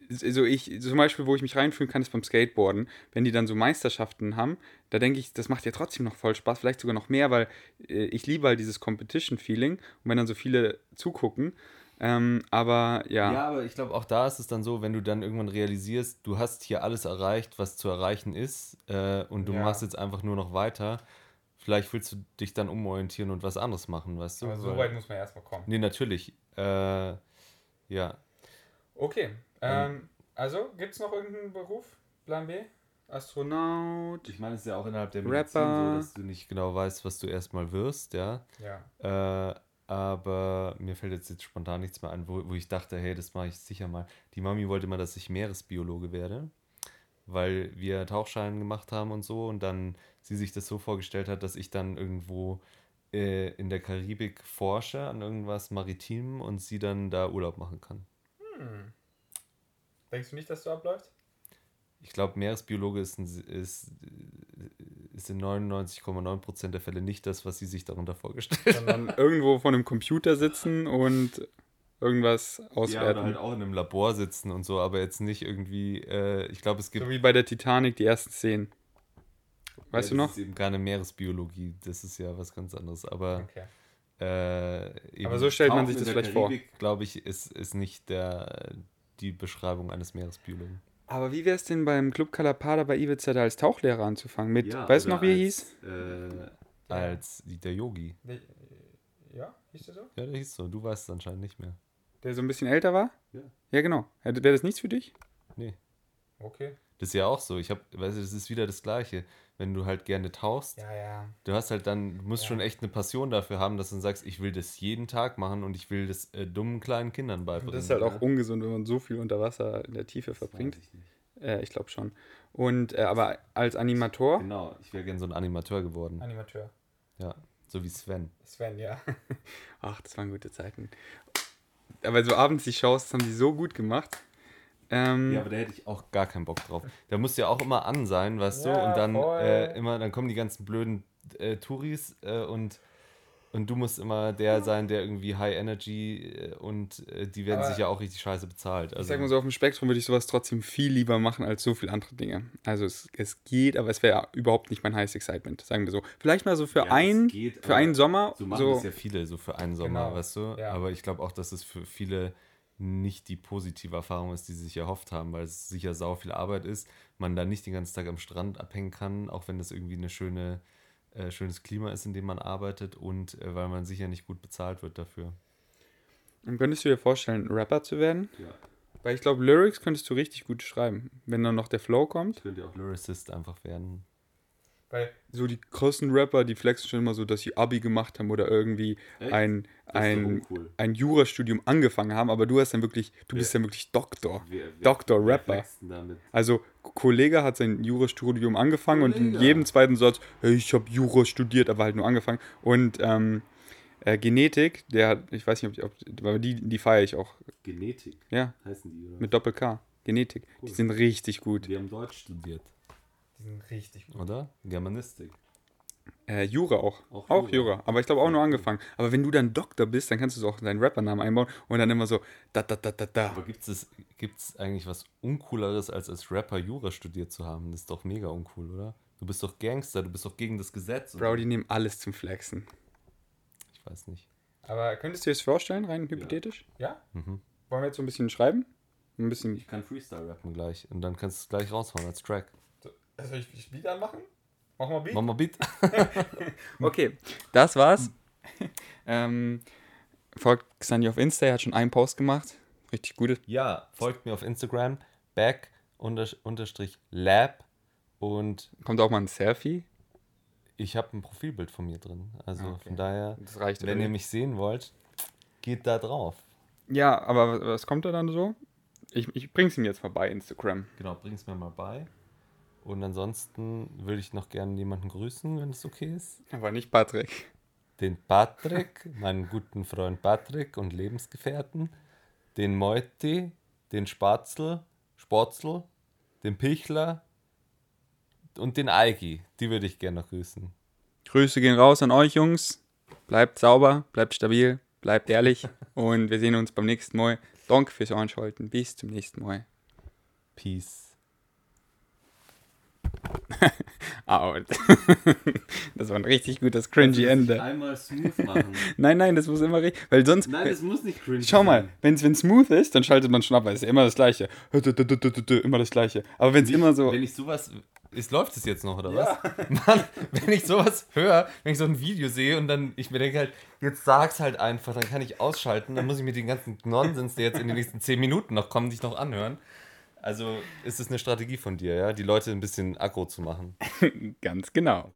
Speaker 1: so ich, zum Beispiel, wo ich mich reinfühlen kann, ist beim Skateboarden. Wenn die dann so Meisterschaften haben, da denke ich, das macht ja trotzdem noch voll Spaß, vielleicht sogar noch mehr, weil äh, ich liebe halt dieses Competition-Feeling. Und wenn dann so viele zugucken, ähm, aber ja.
Speaker 2: Ja, aber ich glaube, auch da ist es dann so, wenn du dann irgendwann realisierst, du hast hier alles erreicht, was zu erreichen ist, äh, und du ja. machst jetzt einfach nur noch weiter. Vielleicht willst du dich dann umorientieren und was anderes machen, weißt du?
Speaker 1: Aber so weit muss man erstmal kommen.
Speaker 2: Nee, natürlich. Äh, ja.
Speaker 1: Okay. Ähm, also, gibt es noch irgendeinen Beruf? Plan B? Astronaut.
Speaker 2: Ich meine, es ist ja auch innerhalb der Medizin Rapper. so, dass du nicht genau weißt, was du erstmal wirst, ja.
Speaker 1: Ja.
Speaker 2: Äh, aber mir fällt jetzt, jetzt spontan nichts mehr an, wo, wo ich dachte, hey, das mache ich sicher mal. Die Mami wollte mal, dass ich Meeresbiologe werde, weil wir Tauchschein gemacht haben und so und dann sie sich das so vorgestellt hat, dass ich dann irgendwo äh, in der Karibik forsche an irgendwas Maritim und sie dann da Urlaub machen kann.
Speaker 1: Hm. Denkst du nicht, dass du abläufst?
Speaker 2: Ich glaube, Meeresbiologe ist, ein, ist ist in 99,9% der Fälle nicht das, was sie sich darunter vorgestellt
Speaker 1: haben. Sondern irgendwo vor einem Computer sitzen und irgendwas auswerten. Ja, oder
Speaker 2: halt auch in einem Labor sitzen und so, aber jetzt nicht irgendwie, äh, ich glaube, es gibt...
Speaker 1: So wie bei der Titanic, die ersten Szenen. Weißt ja, du noch?
Speaker 2: Das ist eben keine Meeresbiologie, das ist ja was ganz anderes, aber...
Speaker 1: Okay.
Speaker 2: Äh,
Speaker 1: aber so stellt man sich das vielleicht Karibik,
Speaker 2: vor. glaube ich, ist, ist nicht der, die Beschreibung eines Meeresbiologen.
Speaker 1: Aber wie wäre es denn beim Club Calapada bei Ibiza da als Tauchlehrer anzufangen? Mit, ja, weißt du noch, wie er hieß?
Speaker 2: Äh, als der Yogi.
Speaker 1: ja, hieß der so?
Speaker 2: Ja, der hieß so. Du weißt es anscheinend nicht mehr.
Speaker 1: Der so ein bisschen älter war?
Speaker 2: Ja.
Speaker 1: Ja, genau. Wäre das nichts für dich?
Speaker 2: Nee.
Speaker 1: Okay.
Speaker 2: Das ist ja auch so. Ich habe, weißt du, das ist wieder das Gleiche wenn du halt gerne tauchst.
Speaker 1: Ja, ja.
Speaker 2: Du hast halt dann, du musst ja. schon echt eine Passion dafür haben, dass du dann sagst, ich will das jeden Tag machen und ich will das äh, dummen kleinen Kindern beibringen.
Speaker 1: Das ist halt auch ungesund, wenn man so viel unter Wasser in der Tiefe verbringt. ich. Äh, ich glaube schon. Und, äh, aber als Animator?
Speaker 2: Genau, ich wäre gerne so ein Animateur geworden.
Speaker 1: Animateur.
Speaker 2: Ja, so wie Sven.
Speaker 1: Sven, ja. *laughs* Ach, das waren gute Zeiten. Aber so abends die Shows, das haben die so gut gemacht.
Speaker 2: Ähm, ja, aber da hätte ich auch gar keinen Bock drauf. Da muss ja auch immer an sein, weißt ja, du? Und dann äh, immer, dann kommen die ganzen blöden äh, Touris äh, und, und du musst immer der sein, der irgendwie High Energy äh, und äh, die werden aber sich ja auch richtig scheiße bezahlt.
Speaker 1: Also, ich sag mal so, auf dem Spektrum würde ich sowas trotzdem viel lieber machen als so viele andere Dinge. Also es, es geht, aber es wäre überhaupt nicht mein Highest Excitement, sagen wir so. Vielleicht mal so für, ja, ein, geht, für einen Sommer.
Speaker 2: So machen so, es ja viele, so für einen Sommer, genau, weißt du? Ja. Aber ich glaube auch, dass es für viele nicht die positive Erfahrung ist, die sie sich erhofft haben, weil es sicher sau viel Arbeit ist, man da nicht den ganzen Tag am Strand abhängen kann, auch wenn das irgendwie eine schöne, äh, schönes Klima ist, in dem man arbeitet und äh, weil man sicher nicht gut bezahlt wird dafür.
Speaker 1: Und könntest du dir vorstellen, Rapper zu werden?
Speaker 2: Ja.
Speaker 1: Weil ich glaube, Lyrics könntest du richtig gut schreiben, wenn dann noch der Flow kommt.
Speaker 2: Ich könnte auch Lyricist einfach werden.
Speaker 1: Weil so die großen Rapper, die flexen schon immer so, dass sie Abi gemacht haben oder irgendwie Echt? ein, ein, ein Jurastudium angefangen haben, aber du hast dann wirklich, du wer, bist ja wirklich Doktor. Wer, wer, Doktor Rapper. Also Kollege hat sein Jurastudium angefangen Kollege. und in jedem zweiten Satz, hey, ich habe Jura studiert, aber halt nur angefangen. Und ähm, äh, Genetik, der hat, ich weiß nicht, ob, aber die, die feiere ich auch.
Speaker 2: Genetik?
Speaker 1: Ja.
Speaker 2: Heißen die, oder?
Speaker 1: Mit Doppel-K. Genetik. Cool. Die sind richtig gut.
Speaker 2: Die haben Deutsch studiert.
Speaker 1: Die sind richtig gut.
Speaker 2: Oder? Germanistik.
Speaker 1: Äh, Jura auch. Auch, auch Jura. Jura. Aber ich glaube auch nur angefangen. Aber wenn du dann Doktor bist, dann kannst du auch deinen Rappernamen einbauen und dann immer so da da da da da.
Speaker 2: Aber gibt es gibt's eigentlich was Uncooleres, als als Rapper Jura studiert zu haben? Das ist doch mega uncool, oder? Du bist doch Gangster, du bist doch gegen das Gesetz.
Speaker 1: Bro, die nehmen alles zum Flexen.
Speaker 2: Ich weiß nicht.
Speaker 1: Aber könntest du dir das vorstellen, rein hypothetisch? Ja? Mhm. Wollen wir jetzt so ein bisschen schreiben? Ein bisschen.
Speaker 2: Ich kann Freestyle rappen gleich und dann kannst du es gleich raushauen als Track.
Speaker 1: Soll ich das Beat anmachen? Machen wir Beat?
Speaker 2: Machen wir Beat.
Speaker 1: okay, das war's. *laughs* ähm, folgt Xandi auf Insta, er hat schon einen Post gemacht. Richtig gute.
Speaker 2: Ja, folgt mir auf Instagram. Back unters- unterstrich lab und
Speaker 1: Kommt auch mal ein Selfie?
Speaker 2: ich habe ein Profilbild von mir drin. Also
Speaker 1: Ah, okay.
Speaker 2: von daher,
Speaker 1: Das reicht.
Speaker 2: wenn
Speaker 1: oder
Speaker 2: ihr mich sehen wollt, geht da drauf.
Speaker 1: Ja, aber was- was kommt da dann so? Ich, ich bring's ihm jetzt mal bei Instagram.
Speaker 2: Genau, bring's mir mal bei. Und ansonsten würde ich noch gerne jemanden grüßen, wenn es okay ist.
Speaker 1: Aber nicht Patrick.
Speaker 2: Den Patrick, *laughs* meinen guten Freund Patrick und Lebensgefährten. Den Meuti, den Spatzel, Spotzel, den Pichler und den Eigi. Die würde ich gerne noch grüßen.
Speaker 1: Grüße gehen raus an euch, Jungs. Bleibt sauber, bleibt stabil, bleibt ehrlich. Und wir sehen uns beim nächsten Mal. Danke fürs Einschalten. Bis zum nächsten Mal.
Speaker 2: Peace. *laughs*
Speaker 1: Out. *laughs* Das war ein richtig gutes cringy Ende.
Speaker 2: Einmal smooth machen. *laughs*
Speaker 1: Nein, nein, das muss immer richtig. Weil sonst.
Speaker 2: Nein, das muss nicht cringe
Speaker 1: Schau mal, wenn es smooth ist, dann schaltet man schon ab, weil es ist ja immer das Gleiche. Immer das Gleiche. Aber wenn es immer so.
Speaker 2: Wenn ich sowas. Ist, läuft es jetzt noch, oder was? Mann, wenn ich sowas höre, wenn ich so ein Video sehe und dann, ich mir denke halt, jetzt sag's halt einfach, dann kann ich ausschalten, dann muss ich mir den ganzen Nonsens, der jetzt in den nächsten 10 Minuten noch kommt, nicht noch anhören. Also ist es eine Strategie von dir, ja, die Leute ein bisschen aggro zu machen. *laughs*
Speaker 1: Ganz genau.